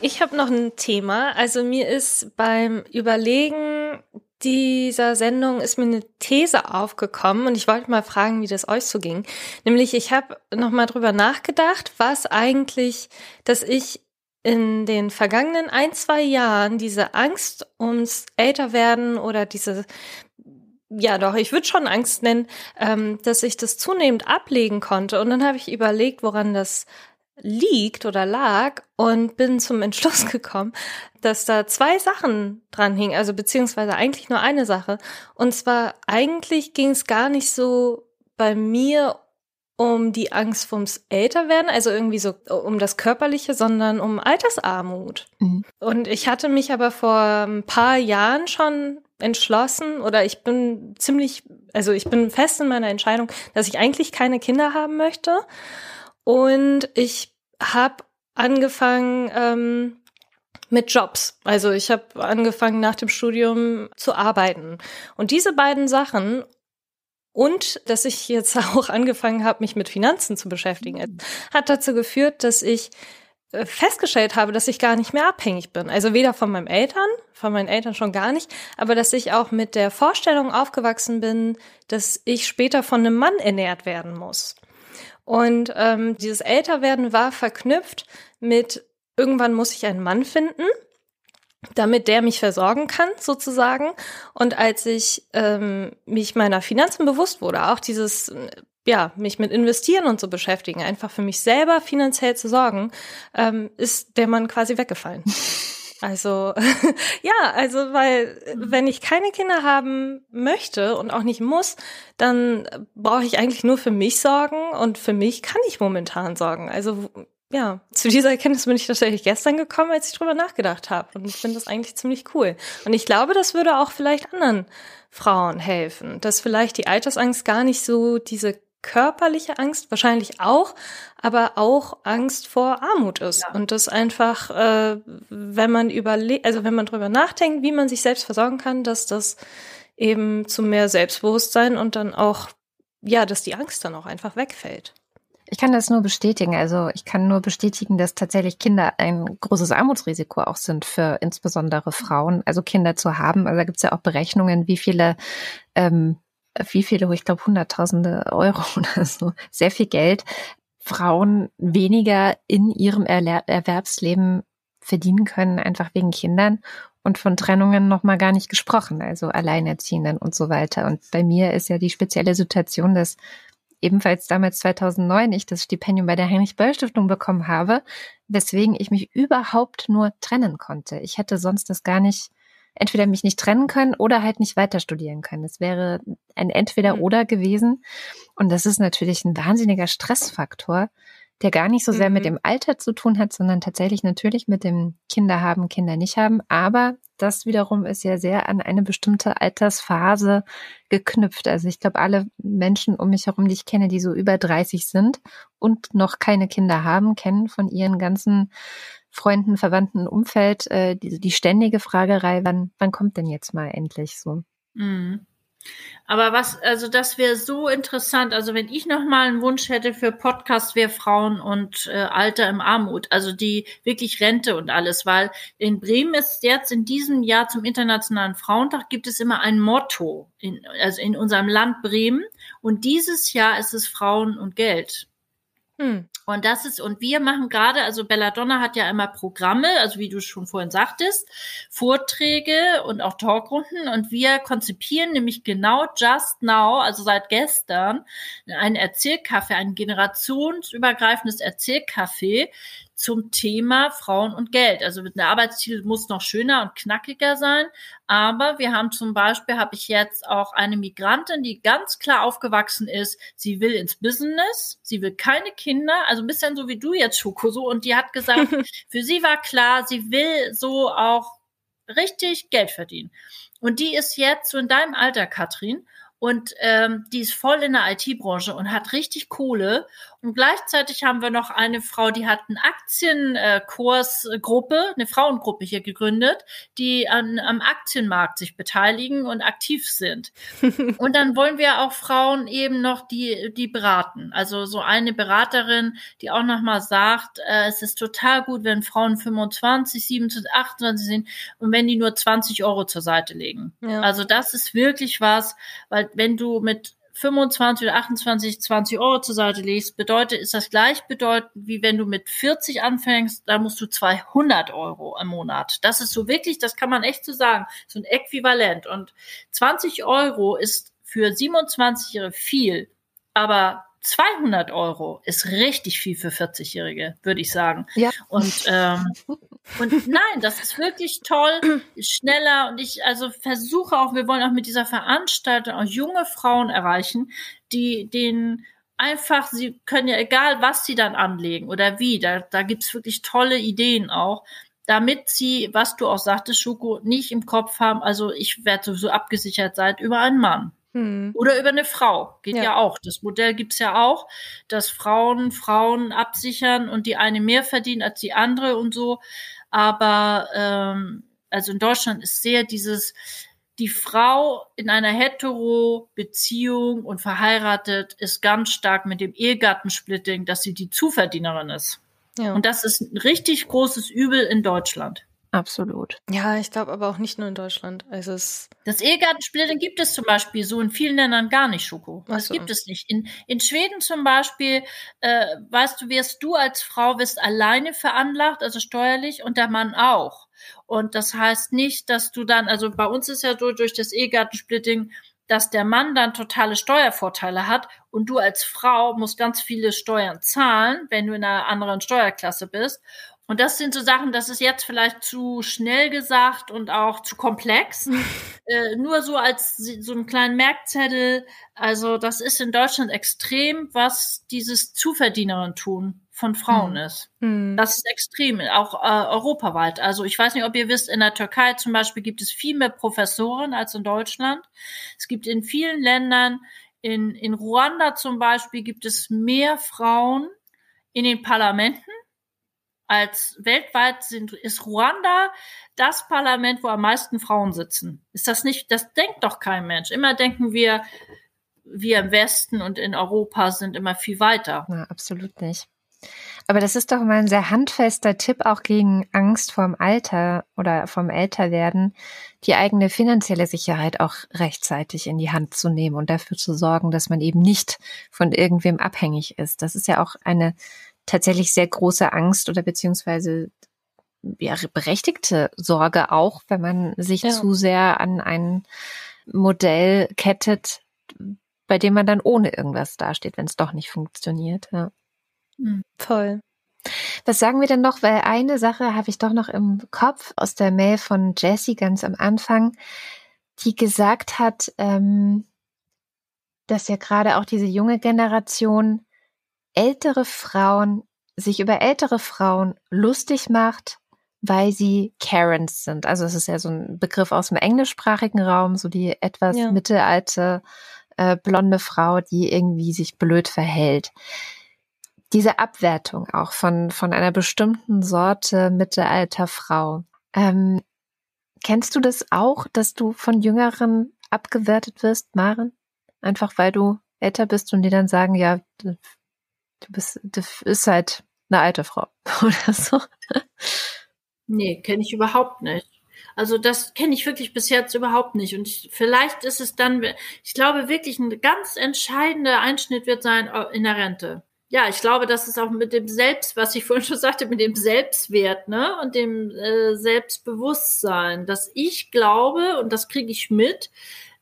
Ich habe noch ein Thema. Also mir ist beim Überlegen dieser Sendung ist mir eine These aufgekommen und ich wollte mal fragen, wie das euch so ging. Nämlich, ich habe noch mal drüber nachgedacht, was eigentlich, dass ich in den vergangenen ein, zwei Jahren diese Angst ums Älterwerden oder diese ja doch, ich würde schon Angst nennen, ähm, dass ich das zunehmend ablegen konnte. Und dann habe ich überlegt, woran das liegt oder lag und bin zum Entschluss gekommen, dass da zwei Sachen dran hingen, also beziehungsweise eigentlich nur eine Sache. Und zwar eigentlich ging es gar nicht so bei mir um die Angst vors Älterwerden, also irgendwie so um das Körperliche, sondern um Altersarmut. Mhm. Und ich hatte mich aber vor ein paar Jahren schon entschlossen oder ich bin ziemlich, also ich bin fest in meiner Entscheidung, dass ich eigentlich keine Kinder haben möchte. Und ich habe angefangen ähm, mit Jobs. Also ich habe angefangen nach dem Studium zu arbeiten. Und diese beiden Sachen und dass ich jetzt auch angefangen habe, mich mit Finanzen zu beschäftigen, hat dazu geführt, dass ich äh, festgestellt habe, dass ich gar nicht mehr abhängig bin. Also weder von meinen Eltern, von meinen Eltern schon gar nicht, aber dass ich auch mit der Vorstellung aufgewachsen bin, dass ich später von einem Mann ernährt werden muss. Und ähm, dieses Älterwerden war verknüpft mit irgendwann muss ich einen Mann finden, damit der mich versorgen kann, sozusagen. Und als ich ähm, mich meiner Finanzen bewusst wurde, auch dieses, ja, mich mit Investieren und so beschäftigen, einfach für mich selber finanziell zu sorgen, ähm, ist der Mann quasi weggefallen. Also ja, also weil wenn ich keine Kinder haben möchte und auch nicht muss, dann brauche ich eigentlich nur für mich sorgen und für mich kann ich momentan sorgen. Also ja, zu dieser Erkenntnis bin ich tatsächlich gestern gekommen, als ich drüber nachgedacht habe und ich finde das eigentlich ziemlich cool. Und ich glaube, das würde auch vielleicht anderen Frauen helfen, dass vielleicht die Altersangst gar nicht so diese körperliche Angst, wahrscheinlich auch, aber auch Angst vor Armut ist. Ja. Und das einfach, äh, wenn man überlegt, also wenn man drüber nachdenkt, wie man sich selbst versorgen kann, dass das eben zu mehr Selbstbewusstsein und dann auch, ja, dass die Angst dann auch einfach wegfällt. Ich kann das nur bestätigen. Also ich kann nur bestätigen, dass tatsächlich Kinder ein großes Armutsrisiko auch sind für insbesondere Frauen, also Kinder zu haben. Also da gibt es ja auch Berechnungen, wie viele ähm, wie viele, ich glaube Hunderttausende Euro oder so, sehr viel Geld, Frauen weniger in ihrem Erwerbsleben verdienen können, einfach wegen Kindern und von Trennungen noch mal gar nicht gesprochen, also Alleinerziehenden und so weiter. Und bei mir ist ja die spezielle Situation, dass ebenfalls damals 2009 ich das Stipendium bei der Heinrich-Böll-Stiftung bekommen habe, weswegen ich mich überhaupt nur trennen konnte. Ich hätte sonst das gar nicht entweder mich nicht trennen können oder halt nicht weiter studieren können. Es wäre ein Entweder-Oder mhm. gewesen. Und das ist natürlich ein wahnsinniger Stressfaktor, der gar nicht so sehr mhm. mit dem Alter zu tun hat, sondern tatsächlich natürlich mit dem Kinder haben, Kinder nicht haben. Aber das wiederum ist ja sehr an eine bestimmte Altersphase geknüpft. Also ich glaube, alle Menschen um mich herum, die ich kenne, die so über 30 sind und noch keine Kinder haben, kennen von ihren ganzen Freunden, Verwandten, Umfeld äh, die, die ständige Fragerei, wann, wann kommt denn jetzt mal endlich so? Mhm. Aber was, also das wäre so interessant. Also wenn ich noch mal einen Wunsch hätte für Podcast, wäre Frauen und äh, Alter im Armut. Also die wirklich Rente und alles, weil in Bremen ist jetzt in diesem Jahr zum Internationalen Frauentag gibt es immer ein Motto, in, also in unserem Land Bremen. Und dieses Jahr ist es Frauen und Geld. Hm. Und das ist, und wir machen gerade, also Belladonna hat ja immer Programme, also wie du schon vorhin sagtest, Vorträge und auch Talkrunden. Und wir konzipieren nämlich genau just now, also seit gestern, ein Erzählcafé, ein generationsübergreifendes Erzählcafé, zum Thema Frauen und Geld. Also der Arbeitstitel muss noch schöner und knackiger sein. Aber wir haben zum Beispiel, habe ich jetzt auch eine Migrantin, die ganz klar aufgewachsen ist. Sie will ins Business, sie will keine Kinder, also ein bisschen so wie du jetzt, Schoko, so. Und die hat gesagt, für sie war klar, sie will so auch richtig Geld verdienen. Und die ist jetzt so in deinem Alter, Katrin, und ähm, die ist voll in der IT-Branche und hat richtig Kohle. Und gleichzeitig haben wir noch eine Frau, die hat eine Aktienkursgruppe, eine Frauengruppe hier gegründet, die an, am Aktienmarkt sich beteiligen und aktiv sind. und dann wollen wir auch Frauen eben noch die, die beraten. Also so eine Beraterin, die auch nochmal sagt, äh, es ist total gut, wenn Frauen 25, 27, 28 sind und wenn die nur 20 Euro zur Seite legen. Ja. Also das ist wirklich was, weil wenn du mit 25 oder 28, 20 Euro zur Seite legst, bedeutet, ist das gleichbedeutend, wie wenn du mit 40 anfängst, da musst du 200 Euro im Monat. Das ist so wirklich, das kann man echt so sagen, so ein Äquivalent. Und 20 Euro ist für 27-Jährige viel, aber 200 Euro ist richtig viel für 40-Jährige, würde ich sagen. Ja. Und, ähm, und nein, das ist wirklich toll, schneller. Und ich also versuche auch, wir wollen auch mit dieser Veranstaltung auch junge Frauen erreichen, die den einfach, sie können ja egal, was sie dann anlegen oder wie, da, da gibt's wirklich tolle Ideen auch, damit sie, was du auch sagtest, Schoko, nicht im Kopf haben, also ich werde sowieso abgesichert sein über einen Mann. Hm. Oder über eine Frau. Geht ja. ja, auch. Das Modell gibt's ja auch, dass Frauen Frauen absichern und die eine mehr verdienen als die andere und so. Aber ähm, also in Deutschland ist sehr dieses, die Frau in einer hetero-Beziehung und verheiratet ist ganz stark mit dem Ehegattensplitting, dass sie die Zuverdienerin ist. Ja. Und das ist ein richtig großes Übel in Deutschland. Absolut. Ja, ich glaube aber auch nicht nur in Deutschland. Also es das Ehegattensplitting gibt es zum Beispiel so in vielen Ländern gar nicht, Schoko. Das so. gibt es nicht. In, in Schweden zum Beispiel, äh, weißt du, wirst du als Frau wirst alleine veranlagt, also steuerlich, und der Mann auch. Und das heißt nicht, dass du dann, also bei uns ist ja so durch das Ehegattensplitting, dass der Mann dann totale Steuervorteile hat und du als Frau musst ganz viele Steuern zahlen, wenn du in einer anderen Steuerklasse bist. Und das sind so Sachen, das ist jetzt vielleicht zu schnell gesagt und auch zu komplex. äh, nur so als so einen kleinen Merkzettel. Also das ist in Deutschland extrem, was dieses Zuverdienerin tun von Frauen mhm. ist. Mhm. Das ist extrem, auch äh, europaweit. Also ich weiß nicht, ob ihr wisst, in der Türkei zum Beispiel gibt es viel mehr Professoren als in Deutschland. Es gibt in vielen Ländern, in, in Ruanda zum Beispiel, gibt es mehr Frauen in den Parlamenten als weltweit sind, ist Ruanda das Parlament, wo am meisten Frauen sitzen. Ist das nicht, das denkt doch kein Mensch. Immer denken wir, wir im Westen und in Europa sind immer viel weiter. Ja, absolut nicht. Aber das ist doch mal ein sehr handfester Tipp auch gegen Angst vorm Alter oder vom Älterwerden, die eigene finanzielle Sicherheit auch rechtzeitig in die Hand zu nehmen und dafür zu sorgen, dass man eben nicht von irgendwem abhängig ist. Das ist ja auch eine tatsächlich sehr große Angst oder beziehungsweise ja, berechtigte Sorge auch, wenn man sich ja. zu sehr an ein Modell kettet, bei dem man dann ohne irgendwas dasteht, wenn es doch nicht funktioniert. Ja. Hm, voll. Was sagen wir denn noch? Weil eine Sache habe ich doch noch im Kopf aus der Mail von Jessie ganz am Anfang, die gesagt hat, ähm, dass ja gerade auch diese junge Generation ältere Frauen sich über ältere Frauen lustig macht, weil sie Karens sind. Also es ist ja so ein Begriff aus dem englischsprachigen Raum, so die etwas ja. mittelalte äh, blonde Frau, die irgendwie sich blöd verhält. Diese Abwertung auch von, von einer bestimmten Sorte mittelalter Frau. Ähm, kennst du das auch, dass du von Jüngeren abgewertet wirst, Maren? Einfach weil du älter bist und die dann sagen, ja, Du bist, du bist halt eine alte Frau oder so. Nee, kenne ich überhaupt nicht. Also das kenne ich wirklich bis jetzt überhaupt nicht. Und ich, vielleicht ist es dann, ich glaube wirklich, ein ganz entscheidender Einschnitt wird sein äh, in der Rente. Ja, ich glaube, dass es auch mit dem Selbst, was ich vorhin schon sagte, mit dem Selbstwert, ne, und dem äh, Selbstbewusstsein, dass ich glaube, und das kriege ich mit,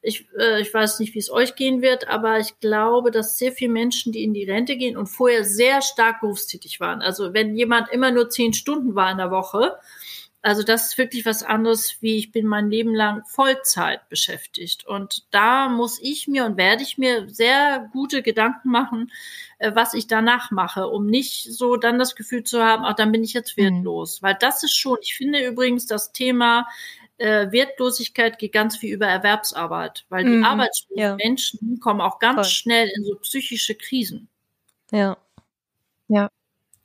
ich, äh, ich weiß nicht, wie es euch gehen wird, aber ich glaube, dass sehr viele Menschen, die in die Rente gehen und vorher sehr stark berufstätig waren, also wenn jemand immer nur zehn Stunden war in der Woche, also das ist wirklich was anderes, wie ich bin mein Leben lang Vollzeit beschäftigt. Und da muss ich mir und werde ich mir sehr gute Gedanken machen, äh, was ich danach mache, um nicht so dann das Gefühl zu haben, ach, dann bin ich jetzt mhm. wertlos. Mhm. Weil das ist schon, ich finde übrigens das Thema äh, Wertlosigkeit geht ganz viel über Erwerbsarbeit, weil die Mhm, arbeitslosen ja. Menschen kommen auch ganz Voll. schnell in so psychische Krisen. Ja.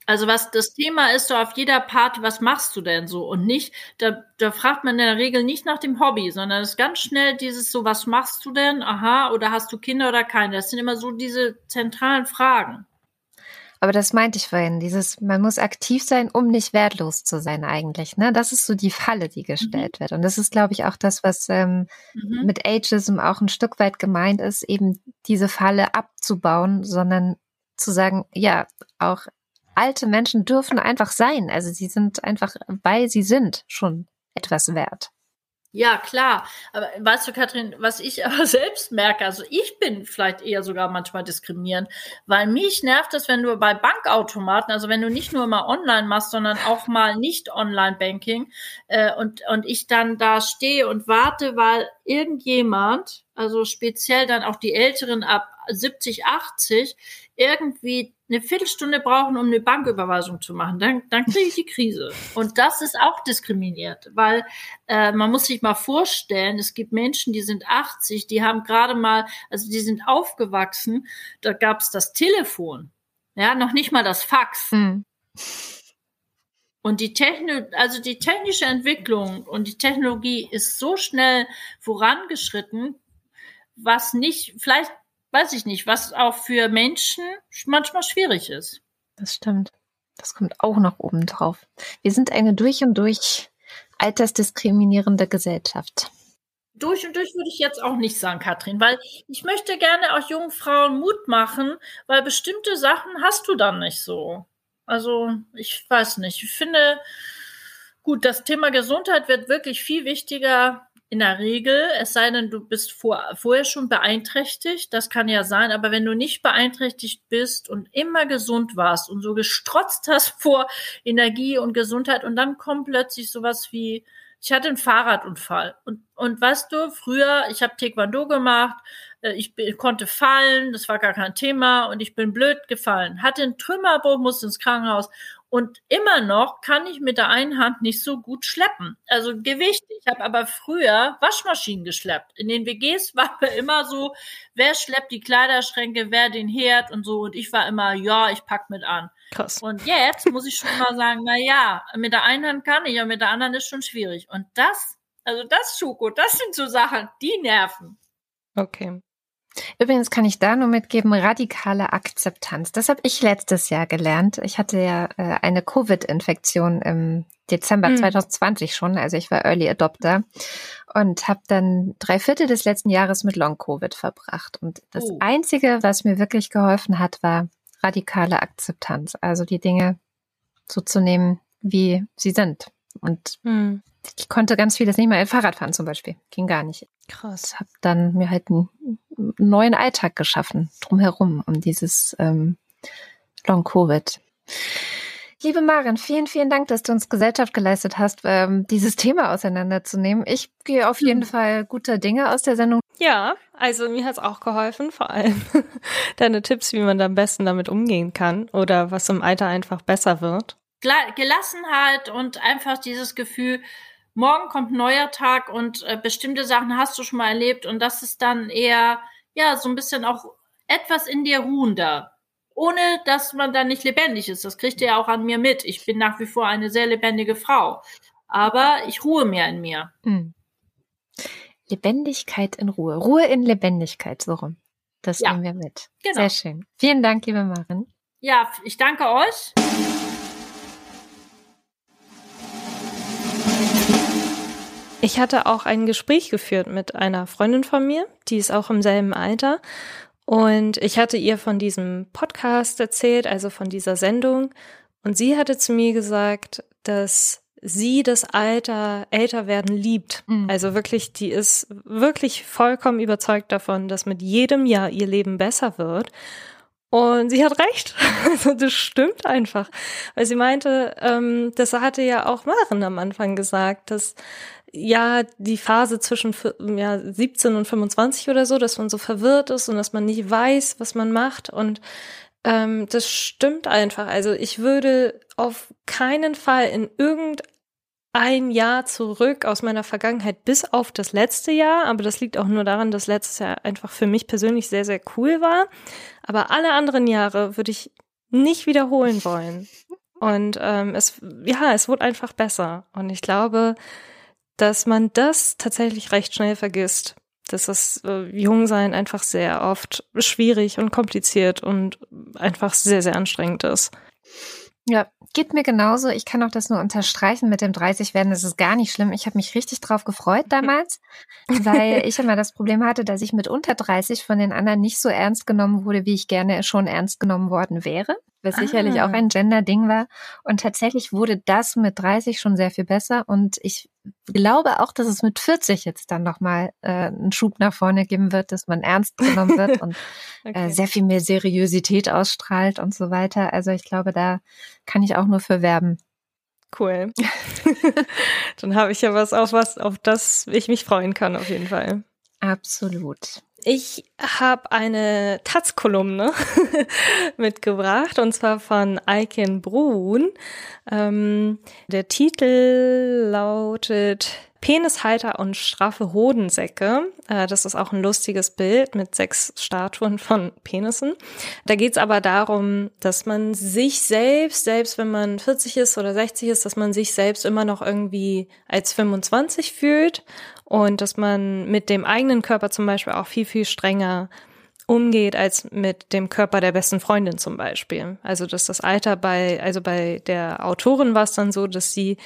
Also was das Thema ist so auf jeder Party, was machst du denn so? Und nicht, da, da fragt man in der Regel nicht nach dem Hobby, sondern es ist ganz schnell dieses so, was machst du denn? Aha, oder hast du Kinder oder keine? Das sind immer so diese zentralen Fragen. Aber das meinte ich vorhin, dieses, man muss aktiv sein, um nicht wertlos zu sein eigentlich. Ne? Das ist so die Falle, die gestellt wird. Und das ist, glaube ich, auch das, was ähm, Mhm. mit Ageism auch ein Stück weit gemeint ist, eben diese Falle abzubauen, sondern zu sagen, ja, auch alte Menschen dürfen einfach sein. Also sie sind einfach, weil sie sind, schon etwas wert. Ja, klar. Aber weißt du, Kathrin, was ich aber selbst merke, also ich bin vielleicht eher sogar manchmal diskriminierend, weil mich nervt es, wenn du bei Bankautomaten, also wenn du nicht nur mal online machst, sondern auch mal nicht Online-Banking äh, und, und ich dann da stehe und warte, weil irgendjemand, also speziell dann auch die Älteren ab 70, 80, irgendwie eine Viertelstunde brauchen, um eine Banküberweisung zu machen, dann, dann kriege ich die Krise. Und das ist auch diskriminiert, weil äh, man muss sich mal vorstellen, es gibt Menschen, die sind 80, die haben gerade mal, also die sind aufgewachsen, da gab es das Telefon, ja, noch nicht mal das Fax. Hm. Und die Techno, also die technische Entwicklung und die Technologie ist so schnell vorangeschritten, was nicht, vielleicht weiß ich nicht, was auch für Menschen manchmal schwierig ist. Das stimmt. Das kommt auch noch oben drauf. Wir sind eine durch und durch altersdiskriminierende Gesellschaft. Durch und durch würde ich jetzt auch nicht sagen, Katrin, weil ich möchte gerne auch jungen Frauen Mut machen, weil bestimmte Sachen hast du dann nicht so. Also, ich weiß nicht. Ich finde, gut, das Thema Gesundheit wird wirklich viel wichtiger in der Regel, es sei denn, du bist vor, vorher schon beeinträchtigt, das kann ja sein, aber wenn du nicht beeinträchtigt bist und immer gesund warst und so gestrotzt hast vor Energie und Gesundheit und dann kommt plötzlich sowas wie, ich hatte einen Fahrradunfall und, und weißt du, früher, ich habe Taekwondo gemacht, äh, ich konnte fallen, das war gar kein Thema und ich bin blöd gefallen, hatte einen Trümmerbruch, musste ins Krankenhaus und immer noch kann ich mit der einen Hand nicht so gut schleppen. Also Gewicht. Ich habe aber früher Waschmaschinen geschleppt. In den WGs war immer so, wer schleppt die Kleiderschränke, wer den Herd und so. Und ich war immer, ja, ich pack mit an. Krass. Und jetzt muss ich schon mal sagen, na ja, mit der einen Hand kann ich, aber mit der anderen ist schon schwierig. Und das, also das Schoko, das sind so Sachen, die nerven. Okay. Übrigens kann ich da nur mitgeben, radikale Akzeptanz. Das habe ich letztes Jahr gelernt. Ich hatte ja äh, eine Covid-Infektion im Dezember Hm. 2020 schon, also ich war Early Adopter und habe dann drei Viertel des letzten Jahres mit Long-Covid verbracht. Und das Oh. Einzige, was mir wirklich geholfen hat, war radikale Akzeptanz. Also die Dinge so zu nehmen, wie sie sind. Und Hm. ich konnte ganz vieles nicht mehr Fahrrad fahren zum Beispiel. Ging gar nicht Krass. habe dann mir halt einen neuen Alltag geschaffen drumherum um dieses ähm, Long Covid. Liebe Maren, vielen, vielen Dank, dass du uns Gesellschaft geleistet hast, ähm, dieses Thema auseinanderzunehmen. Ich gehe auf jeden Fall guter Dinge aus der Sendung. Ja, also mir hat's auch geholfen, vor allem deine Tipps, wie man da am besten damit umgehen kann oder was im Alter einfach besser wird. Gelassenheit und einfach dieses Gefühl, morgen kommt ein neuer Tag und äh, bestimmte Sachen hast du schon mal erlebt und das ist dann eher, ja, so ein bisschen auch etwas in dir ruhender. Ohne, dass man dann nicht lebendig ist. Das kriegt ihr ja auch an mir mit. Ich bin nach wie vor eine sehr lebendige Frau. Aber ich ruhe mehr in mir. Hm. Lebendigkeit in Ruhe. Ruhe in Lebendigkeit, so rum. Das Ja. nehmen wir mit. Genau. Sehr schön. Vielen Dank, liebe Maren. Ja, ich danke euch. Ich hatte auch ein Gespräch geführt mit einer Freundin von mir, die ist auch im selben Alter. Und ich hatte ihr von diesem Podcast erzählt, also von dieser Sendung. Und sie hatte zu mir gesagt, dass sie das Alter, älter werden liebt. Mhm. Also wirklich, die ist wirklich vollkommen überzeugt davon, dass mit jedem Jahr ihr Leben besser wird. Und sie hat recht. Also das stimmt einfach. Weil sie meinte, ähm, das hatte ja auch Maren am Anfang gesagt, dass ja die Phase zwischen ja, 17 und 25 oder so, dass man so verwirrt ist und dass man nicht weiß, was man macht. Und ähm, das stimmt einfach. Also ich würde auf keinen Fall in irgendeiner ein Jahr zurück aus meiner Vergangenheit bis auf das letzte Jahr, aber das liegt auch nur daran, dass letztes Jahr einfach für mich persönlich sehr, sehr cool war. Aber alle anderen Jahre würde ich nicht wiederholen wollen. Und ähm, es, ja, es wurde einfach besser. Und ich glaube, dass man das tatsächlich recht schnell vergisst. Dass das äh, Jungsein einfach sehr oft schwierig und kompliziert und einfach sehr, sehr anstrengend ist. Ja, geht mir genauso. Ich kann auch das nur unterstreichen mit dem 30 werden. Das ist gar nicht schlimm. Ich habe mich richtig drauf gefreut damals, weil ich immer das Problem hatte, dass ich mit unter 30 von den anderen nicht so ernst genommen wurde, wie ich gerne schon ernst genommen worden wäre was ah. sicherlich auch ein Gender-Ding war. Und tatsächlich wurde das mit 30 schon sehr viel besser. Und ich glaube auch, dass es mit 40 jetzt dann nochmal äh, einen Schub nach vorne geben wird, dass man ernst genommen wird und äh, okay. äh, sehr viel mehr Seriosität ausstrahlt und so weiter. Also ich glaube, da kann ich auch nur für werben. Cool. dann habe ich ja was auf was, auf das ich mich freuen kann, auf jeden Fall. Absolut. Ich habe eine Taz-Kolumne mitgebracht und zwar von Aiken Brun. Ähm, der Titel lautet Penishalter und straffe Hodensäcke. Äh, das ist auch ein lustiges Bild mit sechs Statuen von Penissen. Da geht es aber darum, dass man sich selbst, selbst wenn man 40 ist oder 60 ist, dass man sich selbst immer noch irgendwie als 25 fühlt und dass man mit dem eigenen Körper zum Beispiel auch viel, viel strenger umgeht als mit dem Körper der besten Freundin zum Beispiel. Also dass das Alter bei, also bei der Autorin war es dann so, dass sie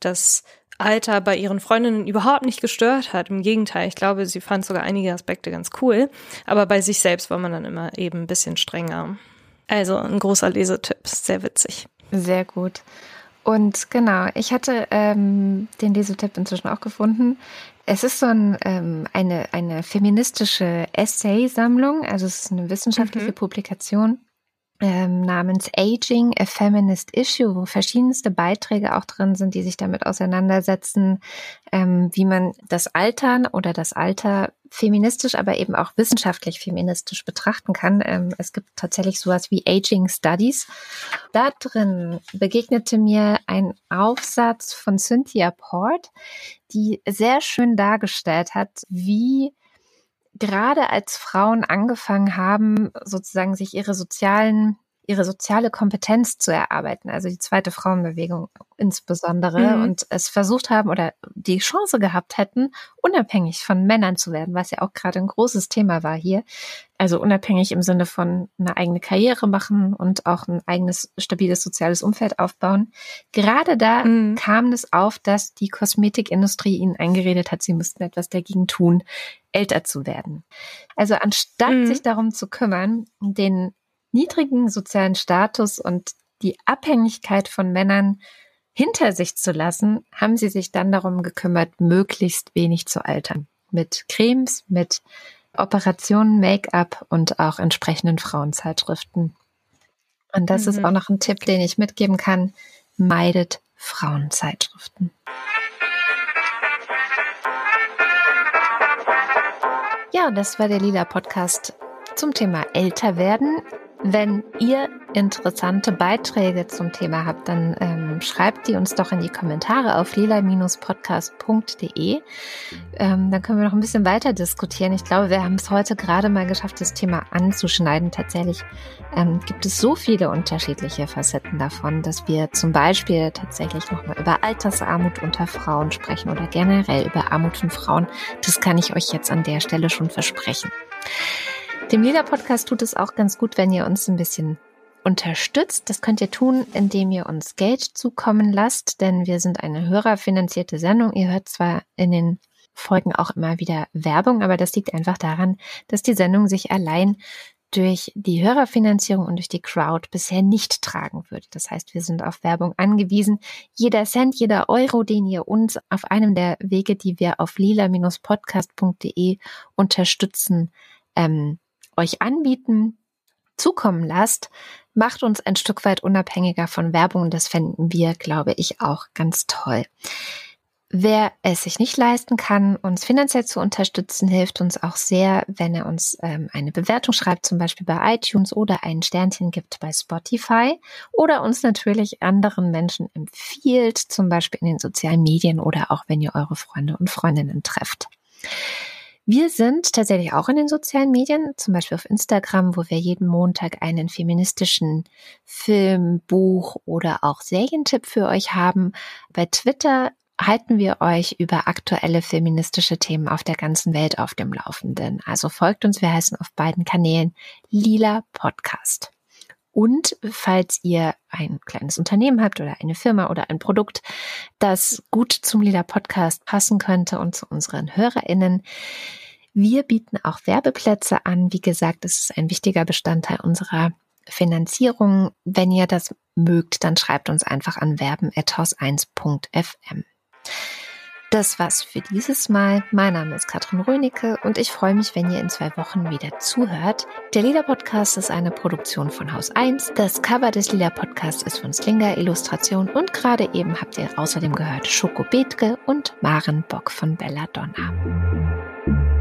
das Alter bei ihren Freundinnen überhaupt nicht gestört hat. Im Gegenteil, ich glaube, sie fand sogar einige Aspekte ganz cool. Aber bei sich selbst war man dann immer eben ein bisschen strenger. Also ein großer Lesetipp, sehr witzig. Sehr gut. Und genau, ich hatte ähm, den Lesetipp inzwischen auch gefunden. Es ist so ein, ähm, eine, eine feministische Essay-Sammlung, also es ist eine wissenschaftliche mhm. Publikation ähm, namens Aging, a Feminist Issue, wo verschiedenste Beiträge auch drin sind, die sich damit auseinandersetzen, ähm, wie man das Altern oder das Alter feministisch, aber eben auch wissenschaftlich feministisch betrachten kann. Ähm, es gibt tatsächlich sowas wie Aging Studies. Da drin begegnete mir ein Aufsatz von Cynthia Port, die sehr schön dargestellt hat, wie gerade als Frauen angefangen haben, sozusagen sich ihre sozialen ihre soziale Kompetenz zu erarbeiten, also die zweite Frauenbewegung insbesondere, mhm. und es versucht haben oder die Chance gehabt hätten, unabhängig von Männern zu werden, was ja auch gerade ein großes Thema war hier. Also unabhängig im Sinne von eine eigene Karriere machen und auch ein eigenes stabiles soziales Umfeld aufbauen. Gerade da mhm. kam es auf, dass die Kosmetikindustrie ihnen eingeredet hat, sie müssten etwas dagegen tun, älter zu werden. Also anstatt mhm. sich darum zu kümmern, den niedrigen sozialen Status und die Abhängigkeit von Männern hinter sich zu lassen, haben sie sich dann darum gekümmert, möglichst wenig zu altern. Mit Cremes, mit Operationen, Make-up und auch entsprechenden Frauenzeitschriften. Und das mhm. ist auch noch ein Tipp, den ich mitgeben kann. Meidet Frauenzeitschriften. Ja, das war der Lila Podcast zum Thema älter werden. Wenn ihr interessante Beiträge zum Thema habt, dann ähm, schreibt die uns doch in die Kommentare auf lila-podcast.de. Ähm, dann können wir noch ein bisschen weiter diskutieren. Ich glaube, wir haben es heute gerade mal geschafft, das Thema anzuschneiden. Tatsächlich ähm, gibt es so viele unterschiedliche Facetten davon, dass wir zum Beispiel tatsächlich nochmal über Altersarmut unter Frauen sprechen oder generell über Armut von Frauen. Das kann ich euch jetzt an der Stelle schon versprechen. Dem Lila Podcast tut es auch ganz gut, wenn ihr uns ein bisschen unterstützt. Das könnt ihr tun, indem ihr uns Geld zukommen lasst, denn wir sind eine hörerfinanzierte Sendung. Ihr hört zwar in den Folgen auch immer wieder Werbung, aber das liegt einfach daran, dass die Sendung sich allein durch die Hörerfinanzierung und durch die Crowd bisher nicht tragen würde. Das heißt, wir sind auf Werbung angewiesen. Jeder Cent, jeder Euro, den ihr uns auf einem der Wege, die wir auf lila-podcast.de unterstützen, ähm, euch anbieten, zukommen lasst, macht uns ein Stück weit unabhängiger von Werbung. Das fänden wir, glaube ich, auch ganz toll. Wer es sich nicht leisten kann, uns finanziell zu unterstützen, hilft uns auch sehr, wenn er uns ähm, eine Bewertung schreibt, zum Beispiel bei iTunes oder ein Sternchen gibt bei Spotify oder uns natürlich anderen Menschen empfiehlt, zum Beispiel in den sozialen Medien oder auch wenn ihr eure Freunde und Freundinnen trefft. Wir sind tatsächlich auch in den sozialen Medien, zum Beispiel auf Instagram, wo wir jeden Montag einen feministischen Film, Buch oder auch Serientipp für euch haben. Bei Twitter halten wir euch über aktuelle feministische Themen auf der ganzen Welt auf dem Laufenden. Also folgt uns, wir heißen auf beiden Kanälen Lila Podcast. Und falls ihr ein kleines Unternehmen habt oder eine Firma oder ein Produkt, das gut zum Lila Podcast passen könnte und zu unseren HörerInnen, wir bieten auch Werbeplätze an. Wie gesagt, es ist ein wichtiger Bestandteil unserer Finanzierung. Wenn ihr das mögt, dann schreibt uns einfach an werben.haus1.fm. Das war's für dieses Mal. Mein Name ist Katrin Rönicke und ich freue mich, wenn ihr in zwei Wochen wieder zuhört. Der Lila Podcast ist eine Produktion von Haus 1. Das Cover des Lila Podcasts ist von Slinger Illustration und gerade eben habt ihr außerdem gehört Schoko Bethke und Maren Bock von Bella Donna.